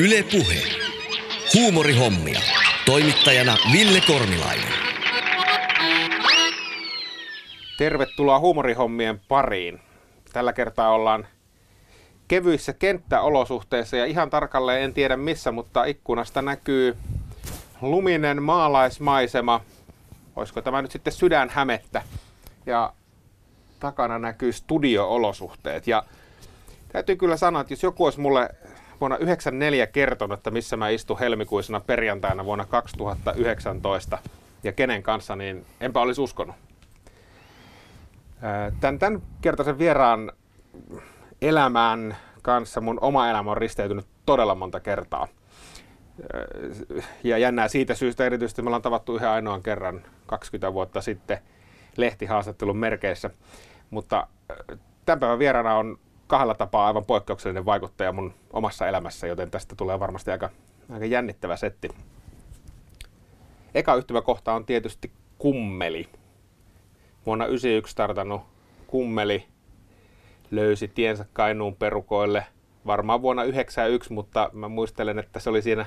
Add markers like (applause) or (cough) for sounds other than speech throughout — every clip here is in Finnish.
Yle Puhe. Huumorihommia. Toimittajana Ville Kornilainen. Tervetuloa huumorihommien pariin. Tällä kertaa ollaan kevyissä kenttäolosuhteissa ja ihan tarkalleen en tiedä missä, mutta ikkunasta näkyy luminen maalaismaisema. Olisiko tämä nyt sitten sydänhämettä? Ja takana näkyy studioolosuhteet. Ja täytyy kyllä sanoa, että jos joku olisi mulle vuonna 1994 kertonut, että missä mä istun helmikuisena perjantaina vuonna 2019 ja kenen kanssa, niin enpä olisi uskonut. Tämän, tämän kertaisen vieraan elämän kanssa mun oma elämä on risteytynyt todella monta kertaa. Ja jännää siitä syystä erityisesti me ollaan tavattu yhden ainoan kerran 20 vuotta sitten lehtihaastattelun merkeissä. Mutta tämän päivän vieraana on kahdella tapaa aivan poikkeuksellinen vaikuttaja mun omassa elämässä, joten tästä tulee varmasti aika, aika jännittävä setti. Eka yhtymäkohta on tietysti kummeli. Vuonna 1991 startannut kummeli löysi tiensä Kainuun perukoille varmaan vuonna 1991, mutta mä muistelen, että se oli siinä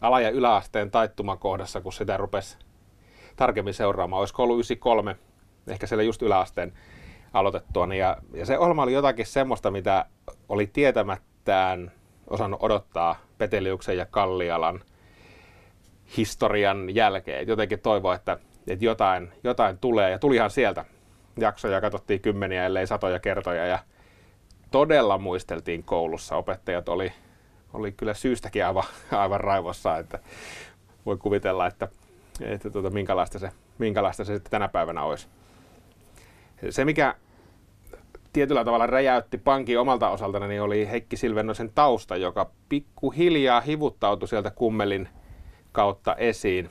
ala- ja yläasteen taittumakohdassa, kun sitä rupesi tarkemmin seuraamaan. Olisiko ollut 93, ehkä siellä just yläasteen aloitettua. Ja, ja se ohjelma oli jotakin semmoista, mitä oli tietämättään osannut odottaa Peteliuksen ja Kallialan historian jälkeen. Jotenkin toivoa, että, että jotain, jotain tulee. Ja tulihan sieltä. Jaksoja katsottiin kymmeniä, ellei satoja kertoja. Ja todella muisteltiin koulussa. Opettajat oli, oli kyllä syystäkin aivan, aivan raivossa, että voi kuvitella, että, että tuota, minkälaista, se, minkälaista se sitten tänä päivänä olisi. Se, mikä tietyllä tavalla räjäytti pankin omalta osaltani, niin oli Heikki Silvennosen tausta, joka pikkuhiljaa hivuttautui sieltä kummelin kautta esiin.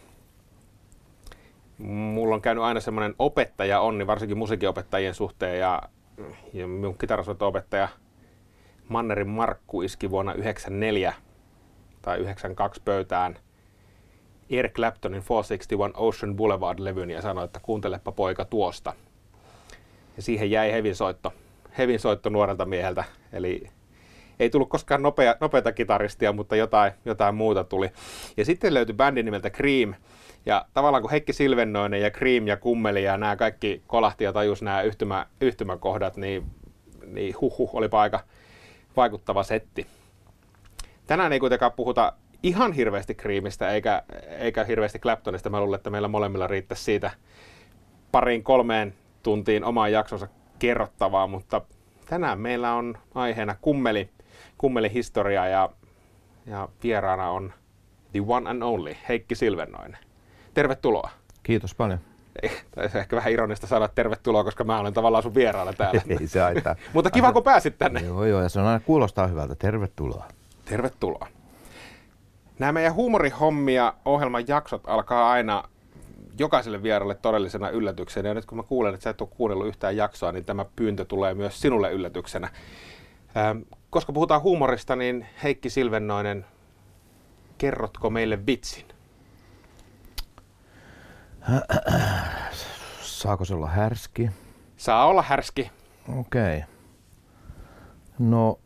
Mulla on käynyt aina semmoinen opettaja onni, varsinkin musiikinopettajien suhteen, ja, ja minun kitarasoito-opettaja Mannerin Markku iski vuonna 1994 tai 92 pöytään Eric Claptonin 461 Ocean Boulevard-levyn ja sanoi, että kuuntelepa poika tuosta – ja siihen jäi hevin soitto, hevin soitto nuorelta mieheltä. Eli ei tullut koskaan nopea, nopeata kitaristia, mutta jotain, jotain muuta tuli. Ja sitten löytyi bändi nimeltä Cream. Ja tavallaan kun Heikki Silvennoinen ja Cream ja Kummeli ja nämä kaikki kolahti ja tajus nämä yhtymä, yhtymäkohdat, niin, niin huhu, olipa aika vaikuttava setti. Tänään ei kuitenkaan puhuta ihan hirveästi Creamistä eikä, eikä hirveästi Claptonista. Mä luulen, että meillä molemmilla riittäisi siitä pariin kolmeen tuntiin omaan jaksonsa kerrottavaa, mutta tänään meillä on aiheena kummeli, kummeli historia ja, ja vieraana on the one and only Heikki Silvennoinen. Tervetuloa. Kiitos paljon. Ei, ehkä vähän ironista saada tervetuloa, koska mä olen tavallaan sun vieraana täällä. (laughs) Ei se haittaa. (laughs) Mutta kiva, kun pääsit tänne. Joo, joo, ja se on aina kuulostaa hyvältä. Tervetuloa. Tervetuloa. Nämä meidän huumorihommia ohjelman jaksot alkaa aina jokaiselle vieralle todellisena yllätyksenä. Ja nyt kun mä kuulen, että sä et ole kuunnellut yhtään jaksoa, niin tämä pyyntö tulee myös sinulle yllätyksenä. Ähm, koska puhutaan huumorista, niin Heikki Silvennoinen, kerrotko meille vitsin? Saako se olla härski? Saa olla härski. Okei. Okay. No,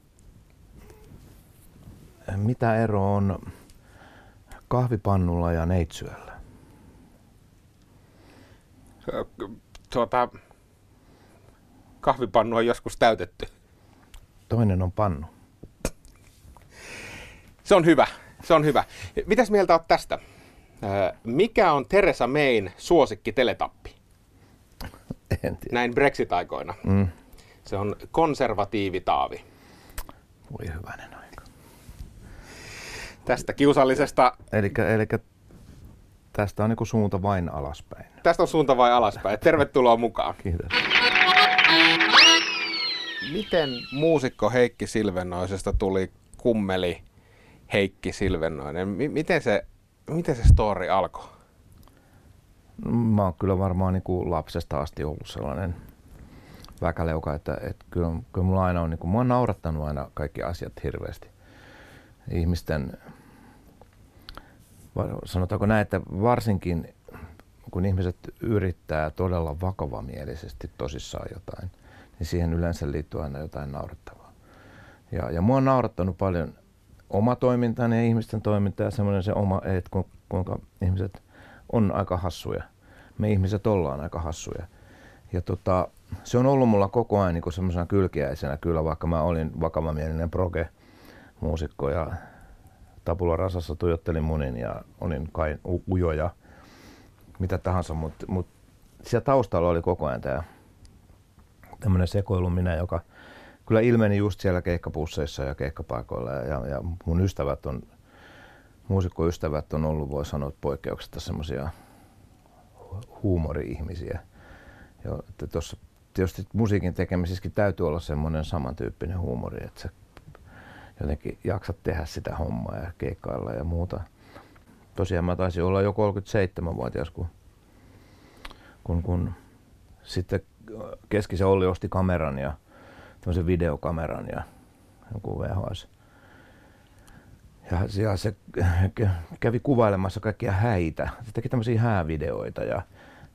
mitä ero on kahvipannulla ja neitsyöllä? Tuota, kahvipannu on joskus täytetty. Toinen on pannu. Se on hyvä, se on hyvä. Mitäs mieltä olet tästä? Mikä on Teresa Mayn suosikki teletappi? En tiedä. Näin Brexit-aikoina. Mm. Se on konservatiivitaavi. Voi hyvänen aika. Tästä kiusallisesta... Eli, eli tästä on niin suunta vain alaspäin. Tästä on suunta vain alaspäin. Tervetuloa mukaan. Kiitos. Miten muusikko Heikki Silvennoisesta tuli kummeli Heikki Silvennoinen? M- miten, se, miten se story alkoi? Mä oon kyllä varmaan niin kuin lapsesta asti ollut sellainen väkäleuka, että, että kyllä, kyllä mulla aina on, niin kuin, mä oon naurattanut aina kaikki asiat hirveästi. Ihmisten, sanotaanko näin, että varsinkin kun ihmiset yrittää todella vakavamielisesti tosissaan jotain, niin siihen yleensä liittyy aina jotain naurettavaa. Ja, ja mua on naurattanut paljon oma toiminta ja ihmisten toiminta ja semmoinen se oma, että kuinka ihmiset on aika hassuja. Me ihmiset ollaan aika hassuja. Ja tota, se on ollut mulla koko ajan niin semmoisena kylkiäisenä kyllä, vaikka mä olin vakavamielinen proge muusikko ja Tapula Rasassa tuijottelin munin ja olin kai ujo ja mitä tahansa, mutta mut siellä taustalla oli koko ajan tämä tämmöinen sekoiluminen, joka kyllä ilmeni just siellä keikkapusseissa ja keikkapaikoilla ja, ja, mun ystävät on, muusikkoystävät on ollut, voi sanoa, poikkeuksetta semmoisia huumori-ihmisiä. Tossa, tietysti musiikin tekemisessäkin täytyy olla semmoinen samantyyppinen huumori, että sä jotenkin jaksat tehdä sitä hommaa ja keikkailla ja muuta. Tosiaan mä taisin olla jo 37-vuotias, kun, kun, kun sitten Keskisen Olli osti kameran ja tämmöisen videokameran ja joku VHS. Ja, ja se kävi kuvailemassa kaikkia häitä. Se teki tämmöisiä häävideoita ja,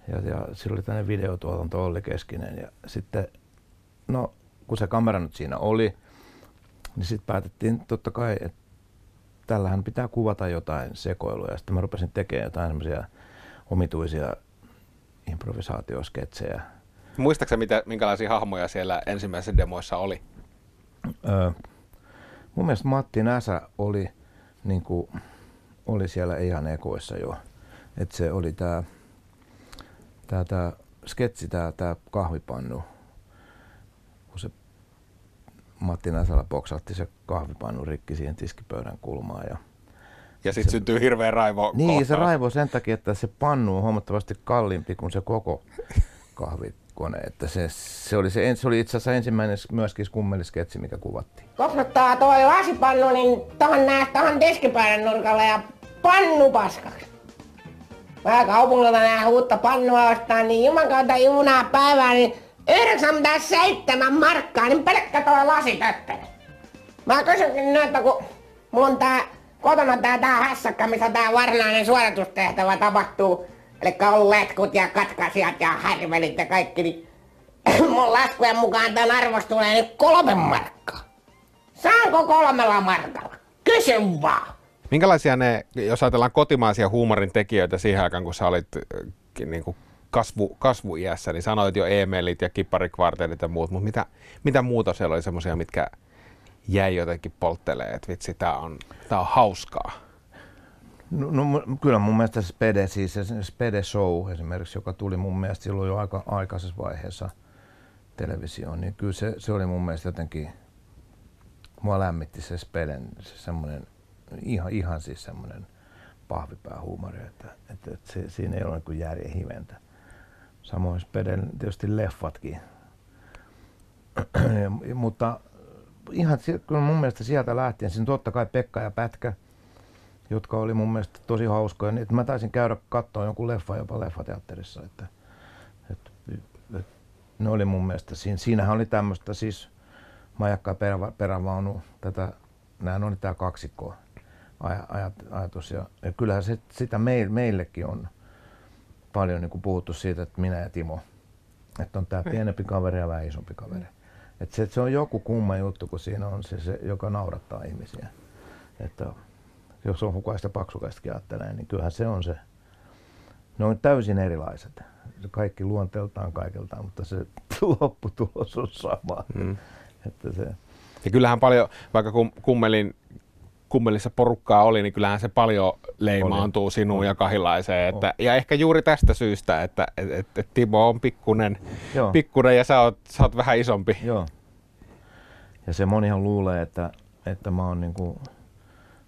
ja, ja sillä oli tämmöinen videotuotanto Olli Keskinen. Ja sitten, no kun se kamera nyt siinä oli, niin sitten päätettiin totta kai, että tällähän pitää kuvata jotain sekoilua. Ja sitten mä rupesin tekemään jotain semmoisia omituisia improvisaatiosketsejä. Muistaaksä, mitä, minkälaisia hahmoja siellä ensimmäisissä demoissa oli? Öö, mun mielestä Matti Näsä oli, niin kuin, oli siellä ihan ekoissa jo. Et se oli tämä tää, tää sketsi, tämä tää kahvipannu, Matti Näsälä poksahti se kahvipannu rikki siihen tiskipöydän kulmaan. Ja, ja sitten syntyy hirveä raivo. Niin, kohtaus. se raivo sen takia, että se pannu on huomattavasti kalliimpi kuin se koko kahvikone. Että se, se, oli se, se oli itse asiassa ensimmäinen myöskin skummelisketsi, mikä kuvattiin. Kopnottaa toi lasipannu niin tohon nää tohon tiskipöydän nurkalle ja pannu paskaksi. Mä kaupungilta nää uutta pannua ostaa, niin juman kautta junaa päivää, niin 97 markkaa, niin pelkkä tuo lasitöppeli. Mä kysynkin nyt, että kun mulla on tää kotona tää, tää hässäkkä, missä tää varsinainen suoritustehtävä tapahtuu, eli on letkut ja katkaisijat ja härvelit ja kaikki, niin (clears throat) mun laskujen mukaan tän arvos tulee nyt kolme markkaa. Saanko kolmella markalla? Kysyn vaan. Minkälaisia ne, jos ajatellaan kotimaisia huumorin tekijöitä siihen aikaan, kun sä olit äh, niin kuin kasvu, kasvuiässä, niin sanoit jo e-mailit ja kipparikvartelit ja muut, mutta mitä, mitä muuta siellä oli semmoisia, mitkä jäi jotenkin polttelee, että vitsi, tää on, tää on hauskaa? No, no, kyllä mun mielestä Spede, siis Spede Show esimerkiksi, joka tuli mun mielestä silloin jo aika aikaisessa vaiheessa televisioon, niin kyllä se, se oli mun mielestä jotenkin, mua lämmitti se Speden, se semmoinen, ihan, ihan siis semmoinen pahvipäähuumori, että, että, että se, siinä ei ole niin järjen hiventä. Samoin Speden tietysti leffatkin. Mutta ihan kyllä mun mielestä sieltä lähtien, siinä totta kai Pekka ja Pätkä, jotka oli mun mielestä tosi hauskoja. Niin, mä taisin käydä katsoa jonkun leffa jopa leffateatterissa. Että, että, että ne oli mun mielestä, siinä, siinähän oli tämmöistä siis majakka ja perä, perävaunu, tätä, nämä oli tämä kaksikko aj, ajatus. Ja, ja kyllähän se, sitä meil, meillekin on paljon niin kuin puhuttu siitä, että minä ja Timo, että on tämä niin. pienempi kaveri ja vähän isompi kaveri. Että se, että se on joku kumma juttu, kun siinä on se, se joka naurattaa ihmisiä. Että jos on hukaista paksukaistakin ajattelee, niin kyllähän se on se. Ne on täysin erilaiset. Kaikki luonteeltaan kaikeltaan, mutta se (laughs) lopputulos on sama. Mm. Että se... Ja kyllähän paljon, vaikka kummelin kummelissa porukkaa oli, niin kyllähän se paljon leimaantuu oli. sinuun oli. ja kahilaiseen. Että, ja ehkä juuri tästä syystä, että et, et, et Timo on pikkunen, pikkunen ja sä oot, sä oot vähän isompi. Joo. Ja se monihan luulee, että, että mä oon niinku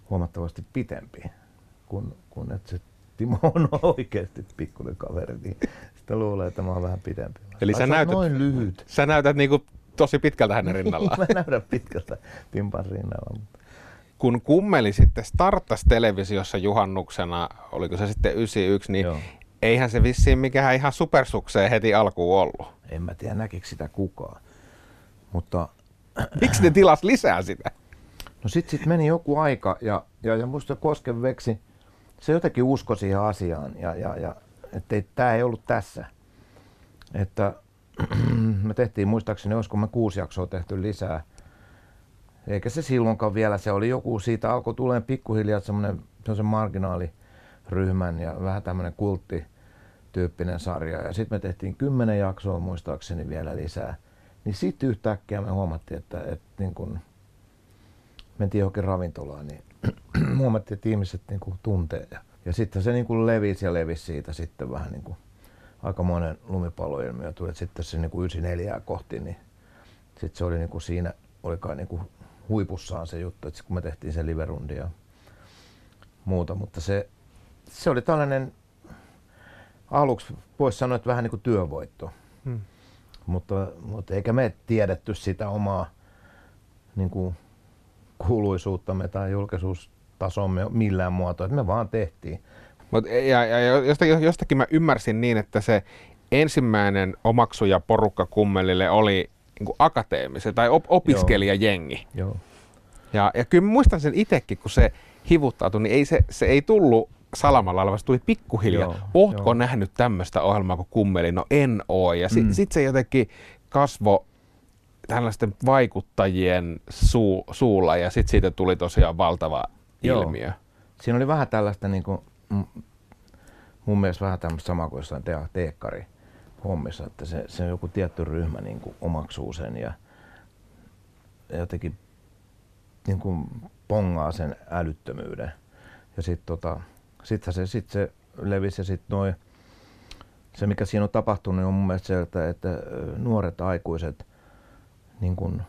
huomattavasti pitempi, kun, kun että se Timo on (laughs) oikeasti pikkuinen kaveri, niin sitä luulee, että mä oon vähän pitempi. Eli sä näytät, noin lyhyt. Sä näytät niinku tosi pitkältä hänen (laughs) rinnallaan. mä näytän pitkältä Timpan rinnalla. Mutta kun kummeli sitten starttasi televisiossa juhannuksena, oliko se sitten 91, niin Joo. eihän se vissiin mikään ihan supersukseen heti alkuun ollut. En mä tiedä, näkikö sitä kukaan. Mutta... Miksi ne tilas lisää sitä? No sit, sit meni joku aika ja, ja, ja musta Kosken veksi, se jotenkin usko siihen asiaan ja, ja, ja että tämä ei ollut tässä. Että (clears throat) me tehtiin muistaakseni, olisiko me kuusi jaksoa tehty lisää Eikä se silloinkaan vielä, se oli joku, siitä alkoi tulemaan pikkuhiljaa semmoinen, marginaaliryhmän ja vähän tämmöinen kultti tyyppinen sarja. Ja sitten me tehtiin kymmenen jaksoa muistaakseni vielä lisää. Niin sitten yhtäkkiä me huomattiin, että, että niin kun mentiin johonkin ravintolaan, niin (clears throat) huomattiin, että ihmiset niin kuin tuntee. Ja, ja sitten se niin kuin levisi ja levisi siitä sitten vähän niin kuin aika monen lumipalloilmiö tuli. Sitten se niin kuin 94 kohti, niin sitten se oli niin kuin siinä, olikaan niin kuin huipussaan se juttu, että kun me tehtiin se liverundi ja muuta, mutta se, se oli tällainen aluksi voisi sanoa, että vähän niin kuin työvoitto. Hmm. Mutta, mutta eikä me tiedetty sitä omaa niin kuin kuuluisuuttamme tai julkisuustasomme millään muotoa, että me vaan tehtiin. Mut, ja, ja jostakin, jostakin mä ymmärsin niin, että se ensimmäinen omaksuja porukka kummelille oli niin akateemisen tai op- opiskelijajengi. Joo. Joo. Ja, ja kyllä muistan sen itsekin, kun se hivuttautui, niin ei se, se ei tullut salamalla vaan se tuli pikkuhiljaa. Joo, Ootko joo. nähnyt tämmöistä ohjelmaa kuin Kummeli? No en oo. Ja sitten mm. sit se jotenkin kasvo tällaisten vaikuttajien suu, suulla ja sitten siitä tuli tosiaan valtava Joo. ilmiö. Siinä oli vähän tällaista niin kuin, mun mielestä vähän tämmöistä samaa kuin jossain te- teekkari hommissa, että se, se joku tietty ryhmä niin kuin omaksuu sen ja jotenkin niin kuin pongaa sen älyttömyyden. Ja sitten tota, sit se, sit se levisi ja sitten noin, se mikä siinä on tapahtunut niin on mun mielestä se, että, että nuoret aikuiset niin kun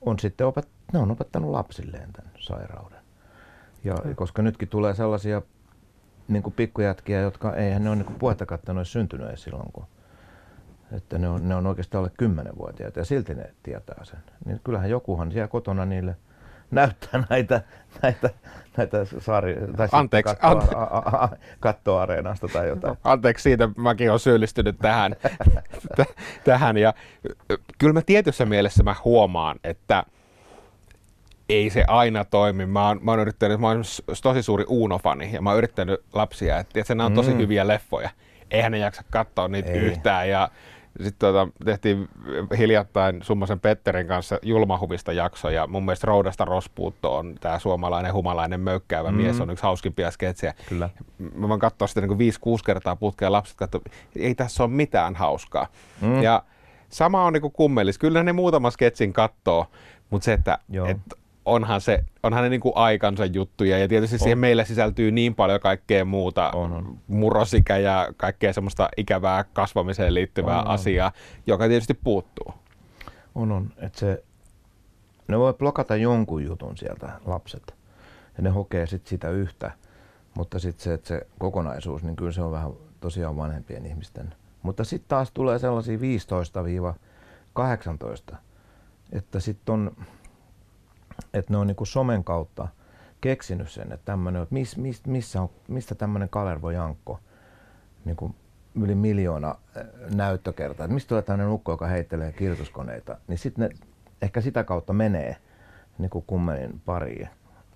on sitten opet, ne on opettanut lapsilleen tämän sairauden. Ja mm. koska nytkin tulee sellaisia niin kuin pikkujätkiä, jotka eihän ne ole niin puhetta kattanut syntynyt silloin, kun että ne on, ne on oikeastaan alle 10-vuotiaita ja silti ne tietää sen. Niin kyllähän jokuhan siellä kotona niille näyttää näitä, näitä, näitä saari, tai anteeksi, kattoa, ante- a, a, kattoareenasta tai jotain. Anteeksi siitä, mäkin olen syyllistynyt tähän. (laughs) t- tähän ja kyllä mä tietyssä mielessä mä huomaan, että ei se aina toimi. Mä oon, mä oon yrittänyt, mä oon tosi suuri Uno-fani ja mä oon yrittänyt lapsia, että, että nämä on tosi mm. hyviä leffoja. Eihän ne jaksa katsoa niitä ei. yhtään ja sitten tuota, tehtiin hiljattain Summasen Petterin kanssa julmahuvista jakso ja mun mielestä Roudasta Rospuutto on tämä suomalainen humalainen möykkäävä mm. mies, on yksi hauskimpia sketsejä. Kyllä. Mä voin katsoa sitä niin 5-6 kertaa putkeen lapset katsoo, ei tässä ole mitään hauskaa. Mm. Ja sama on niin kummelis. Kyllä ne muutama sketsin kattoo, mutta se, että et onhan, se, onhan ne niin kuin aikansa juttuja ja tietysti on. siihen meille sisältyy niin paljon kaikkea muuta, on, on. murrosikä ja kaikkea semmoista ikävää kasvamiseen liittyvää on, asiaa, on. joka tietysti puuttuu. On, on. Et se, ne voi blokata jonkun jutun sieltä lapset ja ne hokee sit sitä yhtä, mutta sitten se, että se kokonaisuus, niin kyllä se on vähän tosiaan vanhempien ihmisten. Mutta sitten taas tulee sellaisia 15-18, että sitten on että ne on niinku somen kautta keksinyt sen, että tämmöinen, että miss, miss, missä on, mistä tämmöinen Kalervo Jankko, niinku yli miljoona äh, näyttökertaa, että mistä tulee tämmöinen ukko, joka heittelee kirjoituskoneita, niin sitten ne ehkä sitä kautta menee niin kuin kummelin pariin.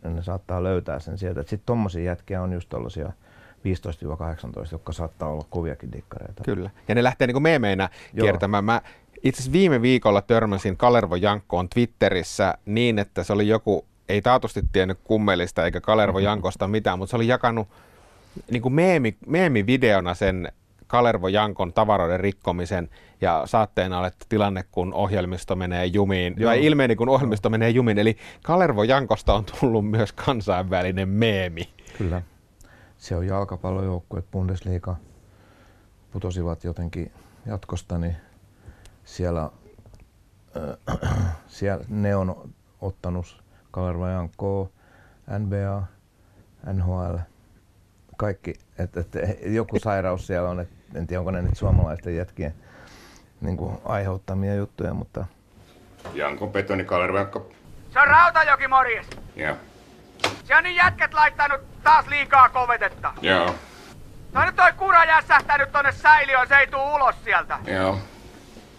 Ja ne saattaa löytää sen sieltä. Sitten tommosia jätkiä on just tollasia 15-18, jotka saattaa olla koviakin dikkareita. Kyllä. Ja ne lähtee niin meemeinä kiertämään. Mä itse asiassa viime viikolla törmäsin Kalervo Jankkoon Twitterissä niin, että se oli joku, ei taatusti tiennyt kummelista eikä Kalervo mm-hmm. Jankosta mitään, mutta se oli jakanut niin kuin meemi, meemivideona sen Kalervo Jankon tavaroiden rikkomisen ja saatteena oli tilanne, kun ohjelmisto menee jumiin, Joo. tai ilmeeni kun ohjelmisto menee jumiin. Eli Kalervo Jankosta on tullut myös kansainvälinen meemi. Kyllä. Se on jalkapallojoukkue, Bundesliga putosivat jotenkin jatkosta, niin siellä, äh, (clears throat) siellä ne on ottanut Kalervajan K, NBA, NHL, kaikki, että et, joku sairaus siellä on, et, en tiedä onko ne nyt suomalaisten jätkien niin kuin, aiheuttamia juttuja, mutta... Janko Petoni Kalervajakko. Se on Rautajoki, morjes! Joo. Se on niin jätket laittanut taas liikaa kovetetta. Joo. No nyt toi kura jässähtänyt tonne säiliöön, se ei tuu ulos sieltä. Joo.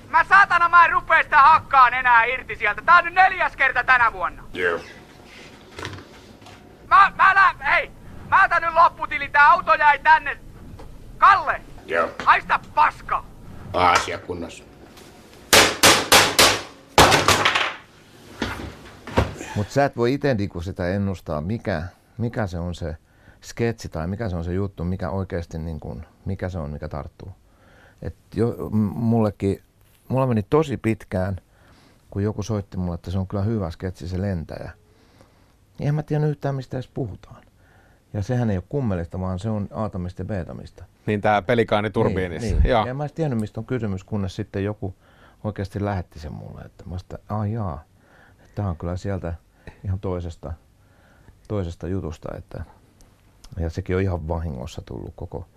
Mä saatana mä en rupee sitä hakkaan enää irti sieltä. Tää on nyt neljäs kerta tänä vuonna. Joo. Mä, mä lä... Hei! Mä otan nyt lopputili, tää auto jäi tänne. Kalle! Joo. Haista paska! Asia kunnossa. Mutta sä et voi itse niinku sitä ennustaa, mikä, mikä se on se sketsi tai mikä se on se juttu, mikä oikeasti niinku, mikä se on, mikä tarttuu. Et jo, m- mullekin, mulla meni tosi pitkään, kun joku soitti mulle, että se on kyllä hyvä sketsi se lentäjä. Niin en mä tiedä yhtään, mistä edes puhutaan. Ja sehän ei ole kummelista, vaan se on aatamista ja beetamista. Niin tää pelikaani turbiinissa. Niin, niin. Joo. Ja mä en edes tiennyt, mistä on kysymys, kunnes sitten joku oikeasti lähetti sen mulle. Että mä sitä, ah jaa, tämä on kyllä sieltä ihan toisesta, toisesta jutusta. Että, ja sekin on ihan vahingossa tullut koko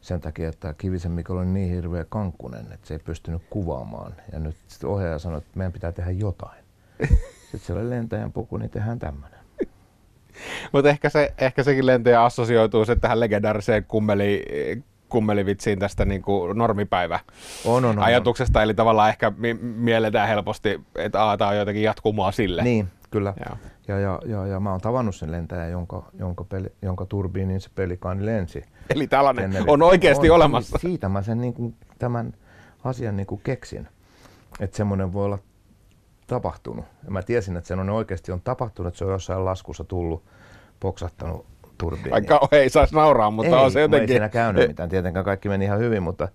sen takia, että Kivisen Mikko oli niin hirveä kankkunen, että se ei pystynyt kuvaamaan. Ja nyt sitten ohjaaja sanoi, että meidän pitää tehdä jotain. (laughs) Sitten se oli lentäjän puku, niin tehdään tämmöinen. (laughs) Mutta ehkä, se, ehkä sekin lentäjä assosioituu sitten tähän legendaariseen kummeli, kummelivitsiin tästä niin kuin normipäivä On, on, on, ajatuksesta. Eli tavallaan ehkä mi- mielletään helposti, että Aa, tämä on jotenkin jatkumoa sille. Niin, kyllä. Joo. Ja, ja, ja, ja mä oon tavannut sen lentäjän, jonka, jonka, peli, jonka turbiinin se pelikaani lensi. (laughs) Eli tällainen Teneri- on oikeasti on, olemassa. siis Siitä mä sen niin kuin, tämän asian niin kuin keksin, että semmoinen voi olla tapahtunut. Ja mä tiesin, että semmoinen oikeasti on tapahtunut, että se on jossain laskussa tullut, poksahtanut turbiini. Vaikka (laughs) ei saisi nauraa, mutta ei, on se jotenkin... Ei siinä käynyt (laughs) mitään. Tietenkään kaikki meni ihan hyvin, mutta,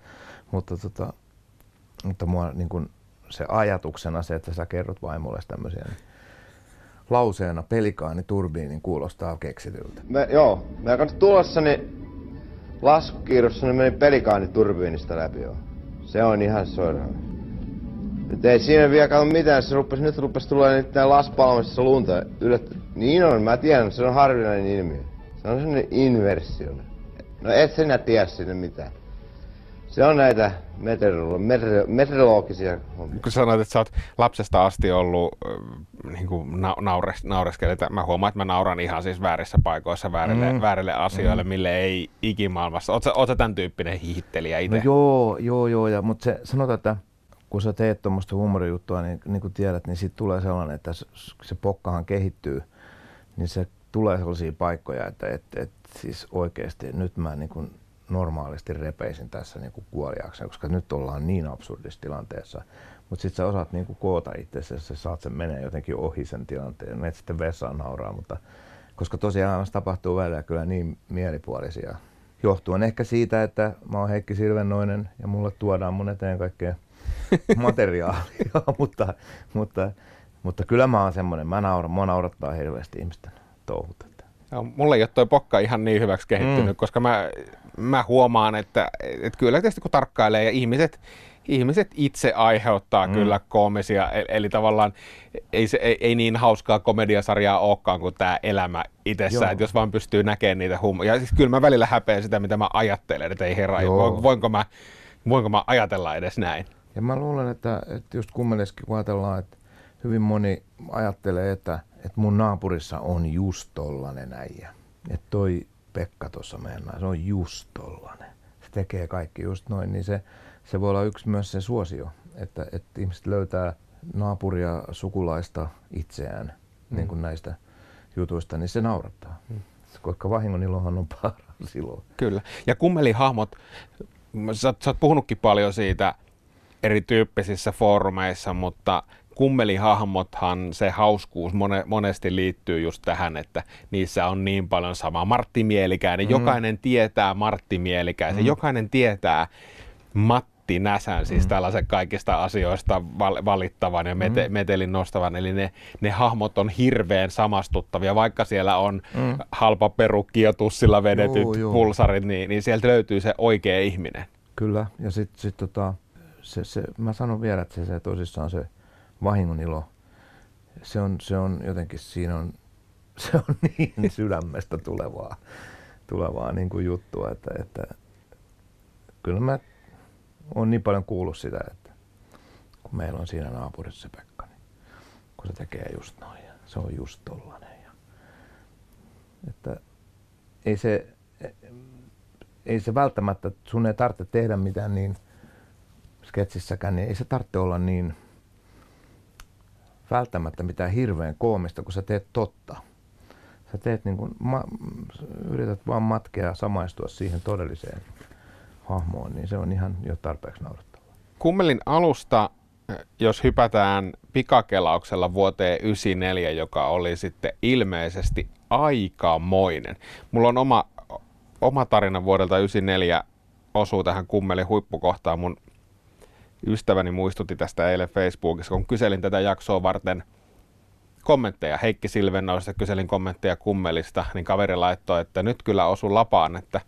mutta, tota, mutta mua niin kuin se ajatuksena se, että sä kerrot vaimolle tämmöisiä, niin lauseena pelikaani turbiinin kuulostaa keksityltä. Me, joo, mä kanssa tulossa, niin laskukiirossa niin meni pelikaani turbiinista läpi joo. Se on ihan soiraan. Nyt ei siinä vielä mitään, se rupesi, nyt rupesi tulla niitä laspalmassa lunta. Yllättä. Niin on, mä tiedän, se on harvinainen ilmiö. Se on sellainen inversio. No et sinä tiedä sinne mitään. Se on näitä meteorolo- meteor- meteorologisia hommia. kun sanoit, että sä oot lapsesta asti ollut äh, niin kuin na- naures, mä huomaan, että mä nauran ihan siis väärissä paikoissa väärille, mm. väärille asioille, mm. mille ei ikimaailmassa. Oot sä, oot sä tämän tyyppinen hiihtelijä itse? No joo, joo, joo, ja, mutta se, sanotaan, että kun sä teet tuommoista huumorijuttua, niin, niin kuin tiedät, niin siitä tulee sellainen, että se, se pokkahan kehittyy, niin se tulee sellaisia paikkoja, että et, et, siis oikeasti nyt mä niin kuin normaalisti repeisin tässä niin kuin kuoliakseen, koska nyt ollaan niin absurdissa tilanteessa. Mutta sitten sä osaat niin kuin koota itsesi, ja sä saat sen menee jotenkin ohi sen tilanteen, menet sitten vessaan nauraa, mutta koska tosiaan tapahtuu välillä kyllä niin mielipuolisia. Johtuen ehkä siitä, että mä oon Heikki Silvennoinen ja mulle tuodaan mun eteen kaikkea (laughs) materiaalia, mutta, mutta, mutta kyllä mä oon semmoinen, mä nauran, mua naurattaa hirveästi ihmisten touhut. Joo, mulle ei ole toi pokka ihan niin hyväksi kehittynyt, mm. koska mä, mä huomaan, että, että kyllä tietysti kun tarkkailee ja ihmiset, ihmiset itse aiheuttaa mm. kyllä koomisia, eli, eli tavallaan ei, se, ei, ei niin hauskaa komediasarjaa olekaan kuin tämä elämä itsessään, että jos vaan pystyy näkemään niitä huumoja. Ja siis kyllä mä välillä häpeän sitä, mitä mä ajattelen, että ei herra, voinko, mä, voinko mä ajatella edes näin. Ja mä luulen, että, että just kummeleskin kun ajatellaan, että hyvin moni ajattelee, että, että mun naapurissa on just tollanen äijä. Että toi Pekka tuossa mennään, se on just tollanen. Se tekee kaikki just noin, niin se, se voi olla yksi myös se suosio, että, että ihmiset löytää naapuria, sukulaista itseään mm. niin kuin näistä jutuista, niin se naurattaa. Mm. Koska vahingon ilohan on paras ilo. Kyllä. Ja kummelihahmot, sä, sä oot puhunutkin paljon siitä erityyppisissä foorumeissa, mutta kummelihahmothan se hauskuus mone, monesti liittyy just tähän, että niissä on niin paljon samaa. Martti Mielikäinen, mm. jokainen tietää Martti Mielikäisen, mm. jokainen tietää Matti Näsän, siis tällaisen kaikista asioista val- valittavan ja mete- metelin nostavan. Eli ne, ne hahmot on hirveän samastuttavia, vaikka siellä on mm. halpa perukki ja tussilla vedetyt Joo, joo. pulsarit, niin, niin sieltä löytyy se oikea ihminen. Kyllä, ja sitten sit tota, se, se, mä sanon vielä, että se, se tosissaan se vahingon ilo, se on, se on jotenkin, siinä on, (laughs) se on niin (laughs) sydämestä tulevaa, tulevaa niin kuin juttua, että, että kyllä mä oon niin paljon kuullut sitä, että kun meillä on siinä naapurissa se Pekka, niin kun se tekee just noin ja se on just tollanen. Ja, että ei se, ei se välttämättä, sun ei tarvitse tehdä mitään niin sketsissäkään, niin ei se tarvitse olla niin välttämättä mitään hirveän koomista, kun sä teet totta. Sä teet niin kuin, ma, yrität vaan matkea samaistua siihen todelliseen hahmoon, niin se on ihan jo tarpeeksi naurattavaa. Kummelin alusta, jos hypätään pikakelauksella vuoteen 94, joka oli sitten ilmeisesti aikamoinen. Mulla on oma, oma tarina vuodelta 94 osuu tähän kummelin huippukohtaan. Mun ystäväni muistutti tästä eilen Facebookissa, kun kyselin tätä jaksoa varten kommentteja Heikki Silvennoista, kyselin kommentteja kummelista, niin kaveri laittoi, että nyt kyllä osu lapaan, että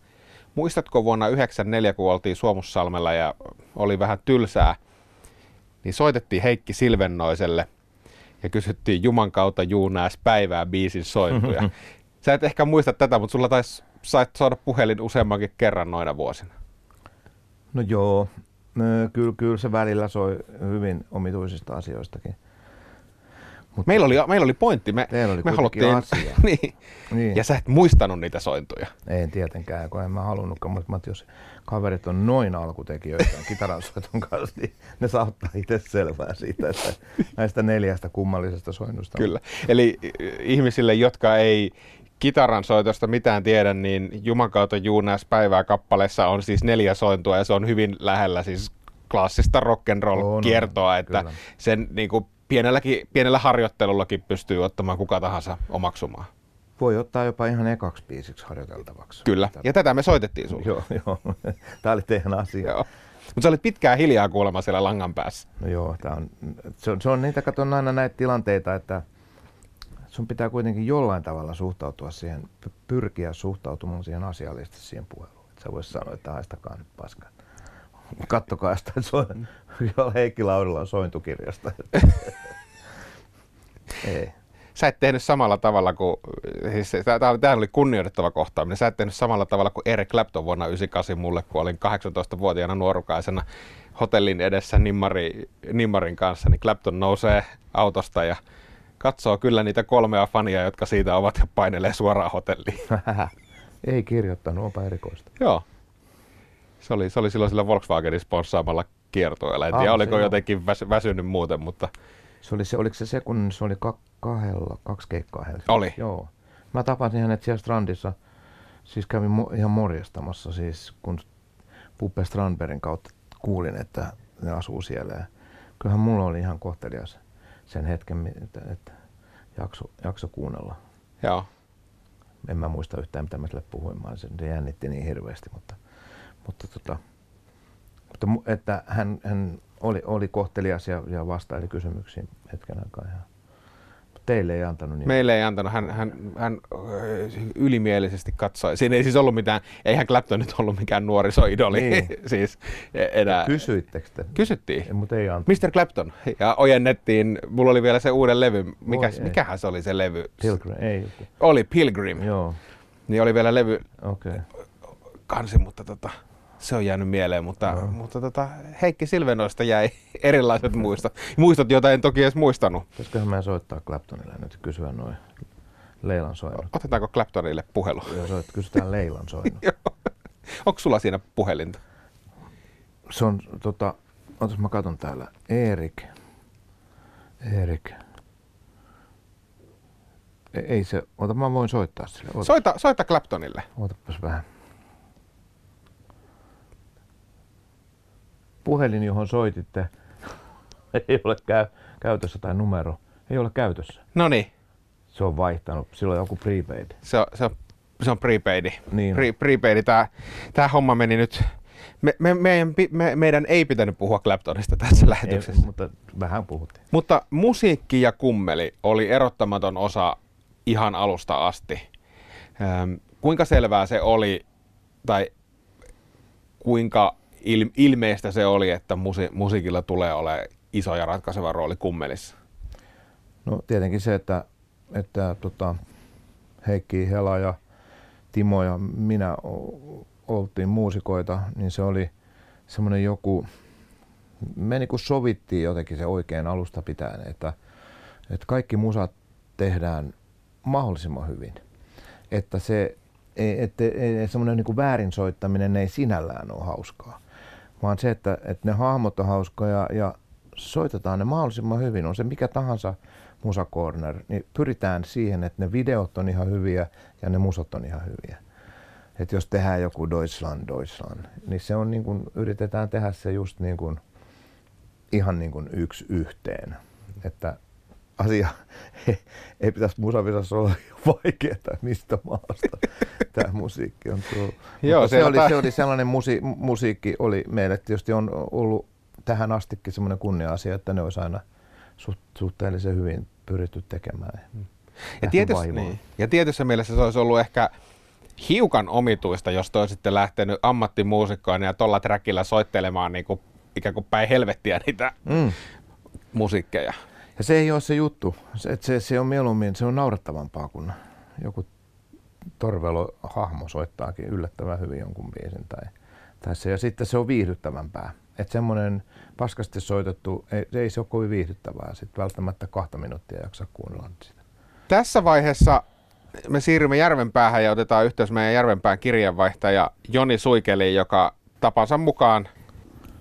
muistatko vuonna 1994, kun oltiin Suomussalmella ja oli vähän tylsää, niin soitettiin Heikki Silvennoiselle ja kysyttiin Juman kautta Juunääs päivää biisin sointuja. (laughs) Sä et ehkä muista tätä, mutta sulla taisi sait saada puhelin useammankin kerran noina vuosina. No joo, kyllä, kyllä se välillä soi hyvin omituisista asioistakin. Mut Meillä oli, meillä oli pointti. Me, Teillä oli me haluttiin, asia. (laughs) niin. Niin. Ja sä et muistanut niitä sointuja. En tietenkään, kun en mä halunnutkaan, mutta jos kaverit on noin alkutekijöitä kitaransoiton kanssa, niin ne saattaa itse selvää siitä, että (laughs) näistä neljästä kummallisesta soinnusta. Kyllä. Eli eh, ihmisille, jotka ei kitaran soitosta mitään tiedä, niin Juman kautta Juunäs päivää kappaleessa on siis neljä sointua ja se on hyvin lähellä siis klassista rock'n'roll kiertoa, että kyllä. sen niin kuin pienelläkin, pienellä harjoittelullakin pystyy ottamaan kuka tahansa omaksumaan. Voi ottaa jopa ihan ekaksi biisiksi harjoiteltavaksi. Kyllä. Ja tätä me soitettiin sulle. Joo, joo. (laughs) Tämä oli teidän asia. Joo. Mutta sä olit pitkään hiljaa kuulemma siellä langan päässä. No joo, tää on, se, on, se on niitä, katon aina näitä tilanteita, että sun pitää kuitenkin jollain tavalla suhtautua siihen, py- pyrkiä suhtautumaan siihen asiallisesti siihen puheluun. Et sä vois sanoa, että haistakaa nyt paskaa. (laughs) Kattokaa sitä, että se on, (laughs) Heikki Laudella on sointukirjasta. (laughs) Ei. Sä et tehnyt samalla tavalla kuin, siis tämä oli, oli kunnioitettava kohtaaminen, sä et tehnyt samalla tavalla kuin Eric Clapton vuonna 98 mulle, kun olin 18-vuotiaana nuorukaisena hotellin edessä Nimmari, Nimmarin kanssa, niin Clapton nousee autosta ja katsoo kyllä niitä kolmea fania, jotka siitä ovat ja painelee suoraan hotelliin. (laughs) Ei kirjoittanut, onpa erikoista. Joo. Se oli, se oli silloin sillä Volkswagenin sponssaamalla kiertoilla. En tiedä, Ah, oliko se joo. jotenkin väsy, väsynyt muuten, mutta Se oli se, oliko se se, kun se oli ka- kahdella, kaksi keikkaa Helsingissä? Oli. Joo. Mä tapasin hänet siellä Strandissa, siis kävin mo- ihan morjestamassa, siis kun Puppe Strandbergin kautta kuulin, että ne asuu siellä. Ja kyllähän mulla oli ihan kohtelias sen hetken, että, että jakso, jakso kuunnella. joo. En mä muista yhtään, mitä mä sille puhuin, mä se, se jännitti niin hirveästi, mutta, mutta, tota, mutta mu- että hän, hän oli, oli kohtelias ja, ja vastaili kysymyksiin hetken aikaa. Mutta teille ei antanut niin. Meille ei antanut, hän, hän, hän ylimielisesti katsoi. Siinä ei siis ollut mitään, eihän Clapton nyt ollut mikään nuorisoidoli, Niin. (laughs) siis e- enää. Kysyittekö te? Kysyttiin. Ei, mutta ei antanut. Mr. Clapton. Ja ojennettiin, mulla oli vielä se uuden levy. Mikä, Voi mikähän se oli se levy? Pilgrim, ei joku. Oli Pilgrim. Joo, Niin oli vielä levy okei. Okay. kansi, mutta tota, se on jäänyt mieleen. Mutta, mutta tota, Heikki Silvenoista jäi (laughs) erilaiset muistot. Muistot, joita en toki edes muistanut. Pitäisiköhän meidän soittaa Claptonille nyt kysyä noin Leilan soinnut. Otetaanko Claptonille puhelu? Joo, soit, kysytään Leilan soinnut. (laughs) Onko sulla siinä puhelinta? Se on, tota, otas mä katon täällä. Erik. Erik. Ei, ei se, ota mä voin soittaa sille. Ota, Soita, soita Claptonille. Otapas vähän. Puhelin, johon soititte, (laughs) ei ole käy, käytössä tai numero. Ei ole käytössä. No niin, Se on vaihtanut. Sillä on joku prepaid. se on, se on, se on prepaidi. Niin. Pre, prepaidi. Tää, tää homma meni nyt... Me, me, meidän, me, meidän ei pitänyt puhua Claptonista tässä lähetyksessä. Ei, mutta vähän puhuttiin. Mutta musiikki ja kummeli oli erottamaton osa ihan alusta asti. Ähm, kuinka selvää se oli, tai kuinka il, ilmeistä se oli, että musi, musiikilla tulee olemaan iso ja ratkaiseva rooli kummelissa? No tietenkin se, että, että tota, Heikki, Hela ja Timo ja minä oltiin muusikoita, niin se oli semmoinen joku, me niin kuin sovittiin jotenkin se oikein alusta pitäen, että, että kaikki musat tehdään mahdollisimman hyvin. Että se, että, ei, semmoinen niin väärin soittaminen ei sinällään ole hauskaa, vaan se, että, että ne hahmot on hauskoja ja soitetaan ne mahdollisimman hyvin, on se mikä tahansa Musa Corner, niin pyritään siihen, että ne videot on ihan hyviä ja ne musot on ihan hyviä. Että jos tehdään joku Deutschland, Deutschland, niin se on niin kuin, yritetään tehdä se just niin kuin, ihan niin kuin yksi yhteen. että asia (laughs) ei pitäisi musavisassa olla vaikeaa, mistä maasta tämä musiikki on tullut. Joo, Mutta se, oli, se oli sellainen musi, musiikki, oli meille tietysti on ollut tähän astikin semmoinen kunnia-asia, että ne olisi aina suht, suhteellisen hyvin pyritty tekemään. Ja Tähän tietyssä, vaimoon. niin. ja tietyssä mielessä se olisi ollut ehkä hiukan omituista, jos te olisitte lähtenyt ammattimuusikkoina ja tuolla trackillä soittelemaan niin kuin, ikään kuin päin helvettiä niitä Mm. musiikkeja. Ja se ei ole se juttu. Se, se, se on mieluummin, se on naurettavampaa, kun joku torvelo hahmo soittaakin yllättävän hyvin jonkun biisin. Tai, tai se, ja sitten se on viihdyttävämpää. Että semmoinen paskasti soitettu, ei, ei se ole kovin viihdyttävää. Sitten välttämättä kahta minuuttia jaksa kuunnella sitä. Tässä vaiheessa me siirrymme Järvenpäähän ja otetaan yhteys meidän Järvenpään kirjeenvaihtaja Joni Suikeliin, joka tapansa mukaan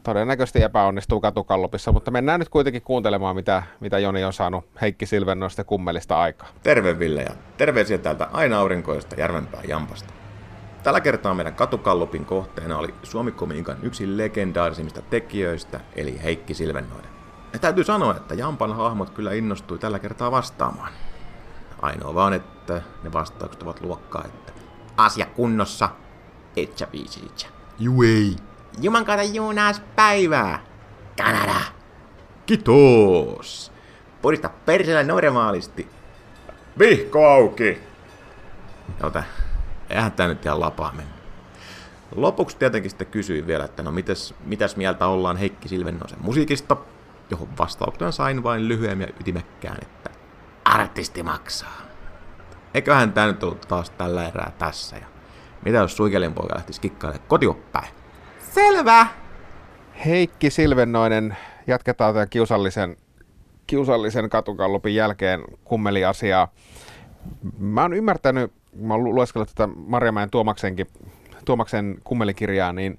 todennäköisesti epäonnistuu katukallopissa, mutta mennään nyt kuitenkin kuuntelemaan, mitä, mitä Joni on saanut Heikki Silvennoista kummelista aikaa. Terve Ville ja terveisiä täältä aina aurinkoista Järvenpään Jampasta. Tällä kertaa meidän katukallupin kohteena oli Suomi-komiikan yksi legendaarisimmista tekijöistä, eli Heikki Silvennoinen. Ja täytyy sanoa, että Jampan hahmot kyllä innostui tällä kertaa vastaamaan. Ainoa vaan, että ne vastaukset ovat luokkaa, että asia kunnossa, et sä viisit sä. Juu ei. Juman kautta juunaas päivää. Kanada. Kiitos. Purista persellä normaalisti. Vihko auki! Jota, eihän tää nyt ihan lapaa mennä. Lopuksi tietenkin sitten kysyin vielä, että no mitäs, mitäs mieltä ollaan Heikki Silvennoisen musiikista, johon vastauksena sain vain lyhyen ja ytimekkään, että artisti maksaa. Eiköhän tää nyt ollut taas tällä erää tässä ja mitä jos Suikelin poika lähtisi kikkailemaan kotioppäin? Selvä! Heikki Silvennoinen, jatketaan tämän kiusallisen, kiusallisen katukallupin jälkeen kummeliasiaa. Mä oon ymmärtänyt, mä oon lu- lueskellut tätä Marjamäen Tuomaksenkin, Tuomaksen kummelikirjaa, niin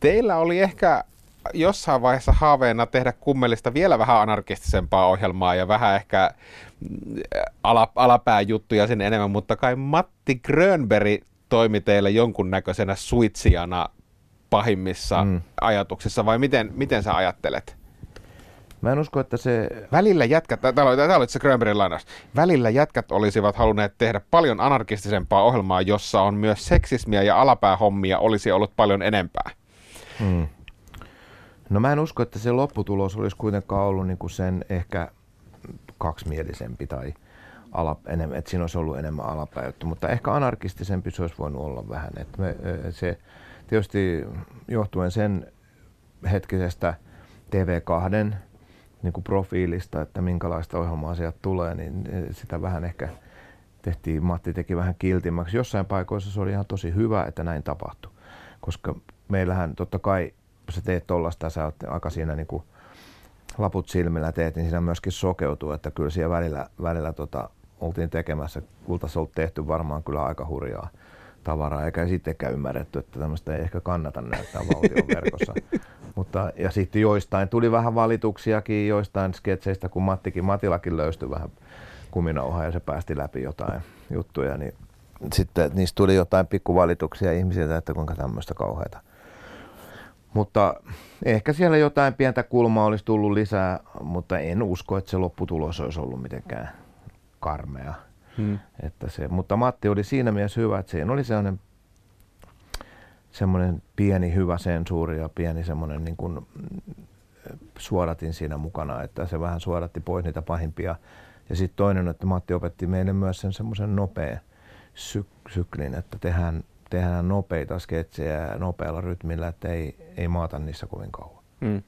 teillä oli ehkä jossain vaiheessa haaveena tehdä kummelista vielä vähän anarkistisempaa ohjelmaa ja vähän ehkä mm, ala, alapääjuttuja sen enemmän, mutta kai Matti Grönberg toimi teille jonkunnäköisenä suitsijana pahimmissa mm. ajatuksissa, vai miten, miten sä ajattelet? Mä en usko, että se... Välillä jätkät, täällä oli, täällä oli se Grönbergin lainaus, välillä jätkät olisivat halunneet tehdä paljon anarkistisempaa ohjelmaa, jossa on myös seksismiä ja alapäähommia olisi ollut paljon enempää. Mm. No mä en usko, että se lopputulos olisi kuitenkaan ollut niin kuin sen ehkä kaksimielisempi tai ala, enemmän, että siinä olisi ollut enemmän alapäyttä, mutta ehkä anarkistisempi se olisi voinut olla vähän. Että me, se tietysti johtuen sen hetkisestä TV2 niin kuin profiilista, että minkälaista ohjelmaa sieltä tulee, niin sitä vähän ehkä tehtiin, Matti teki vähän kiltimmäksi. Jossain paikoissa se oli ihan tosi hyvä, että näin tapahtui, koska meillähän totta kai sä teet tollasta, sä oot aika siinä niin kuin laput silmillä teet, niin siinä myöskin sokeutuu, että kyllä siellä välillä, välillä tota, oltiin tekemässä, kultaisi ollut tehty varmaan kyllä aika hurjaa tavaraa, eikä sittenkään ymmärretty, että tämmöistä ei ehkä kannata näyttää valtion verkossa. (laughs) Mutta, ja sitten joistain tuli vähän valituksiakin joistain sketseistä, kun Mattikin, Matilakin löystyi vähän kuminauhaa ja se päästi läpi jotain juttuja, niin sitten niistä tuli jotain pikkuvalituksia ihmisiltä, että kuinka tämmöistä kauheata. Mutta ehkä siellä jotain pientä kulmaa olisi tullut lisää, mutta en usko, että se lopputulos olisi ollut mitenkään karmea. Hmm. Että se, mutta Matti oli siinä mielessä hyvä, että siinä oli sellainen semmoinen pieni hyvä sensuuri ja pieni semmoinen niin kuin suodatin siinä mukana, että se vähän suodatti pois niitä pahimpia. Ja sitten toinen, että Matti opetti meille myös sen semmoisen nopea syk- syklin, että tehdään, tehdään nopeita sketsejä nopealla rytmillä, että ei, ei maata niissä kovin kauan. Hmm.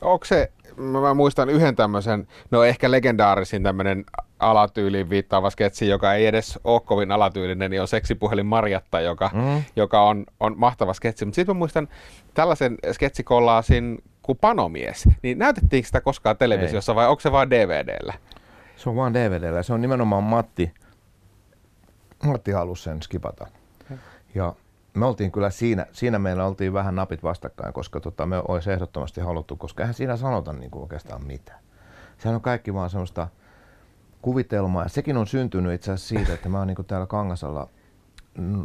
Onko se, mä muistan yhden tämmöisen, no ehkä legendaarisin tämmöinen alatyyliin viittaava sketsi, joka ei edes ole kovin alatyylinen, niin on seksipuhelin Marjatta, joka, Mm. joka on, on mahtava sketsi. Mutta sitten mä muistan tällaisen sketsikollaasin kuin Panomies. Niin näytettiinkö sitä koskaan televisiossa vai onko se vain DVDllä? Se on vaan DVDllä. Se on nimenomaan Matti. Matti halusi sen skipata. Ja me oltiin kyllä siinä, siinä meillä oltiin vähän napit vastakkain, koska tota, me olisi ehdottomasti haluttu, koska eihän siinä sanota niin kuin oikeastaan mitään. Sehän on kaikki vaan semmoista kuvitelmaa. Ja sekin on syntynyt itse asiassa siitä, että mä oon niin kuin täällä Kangasalla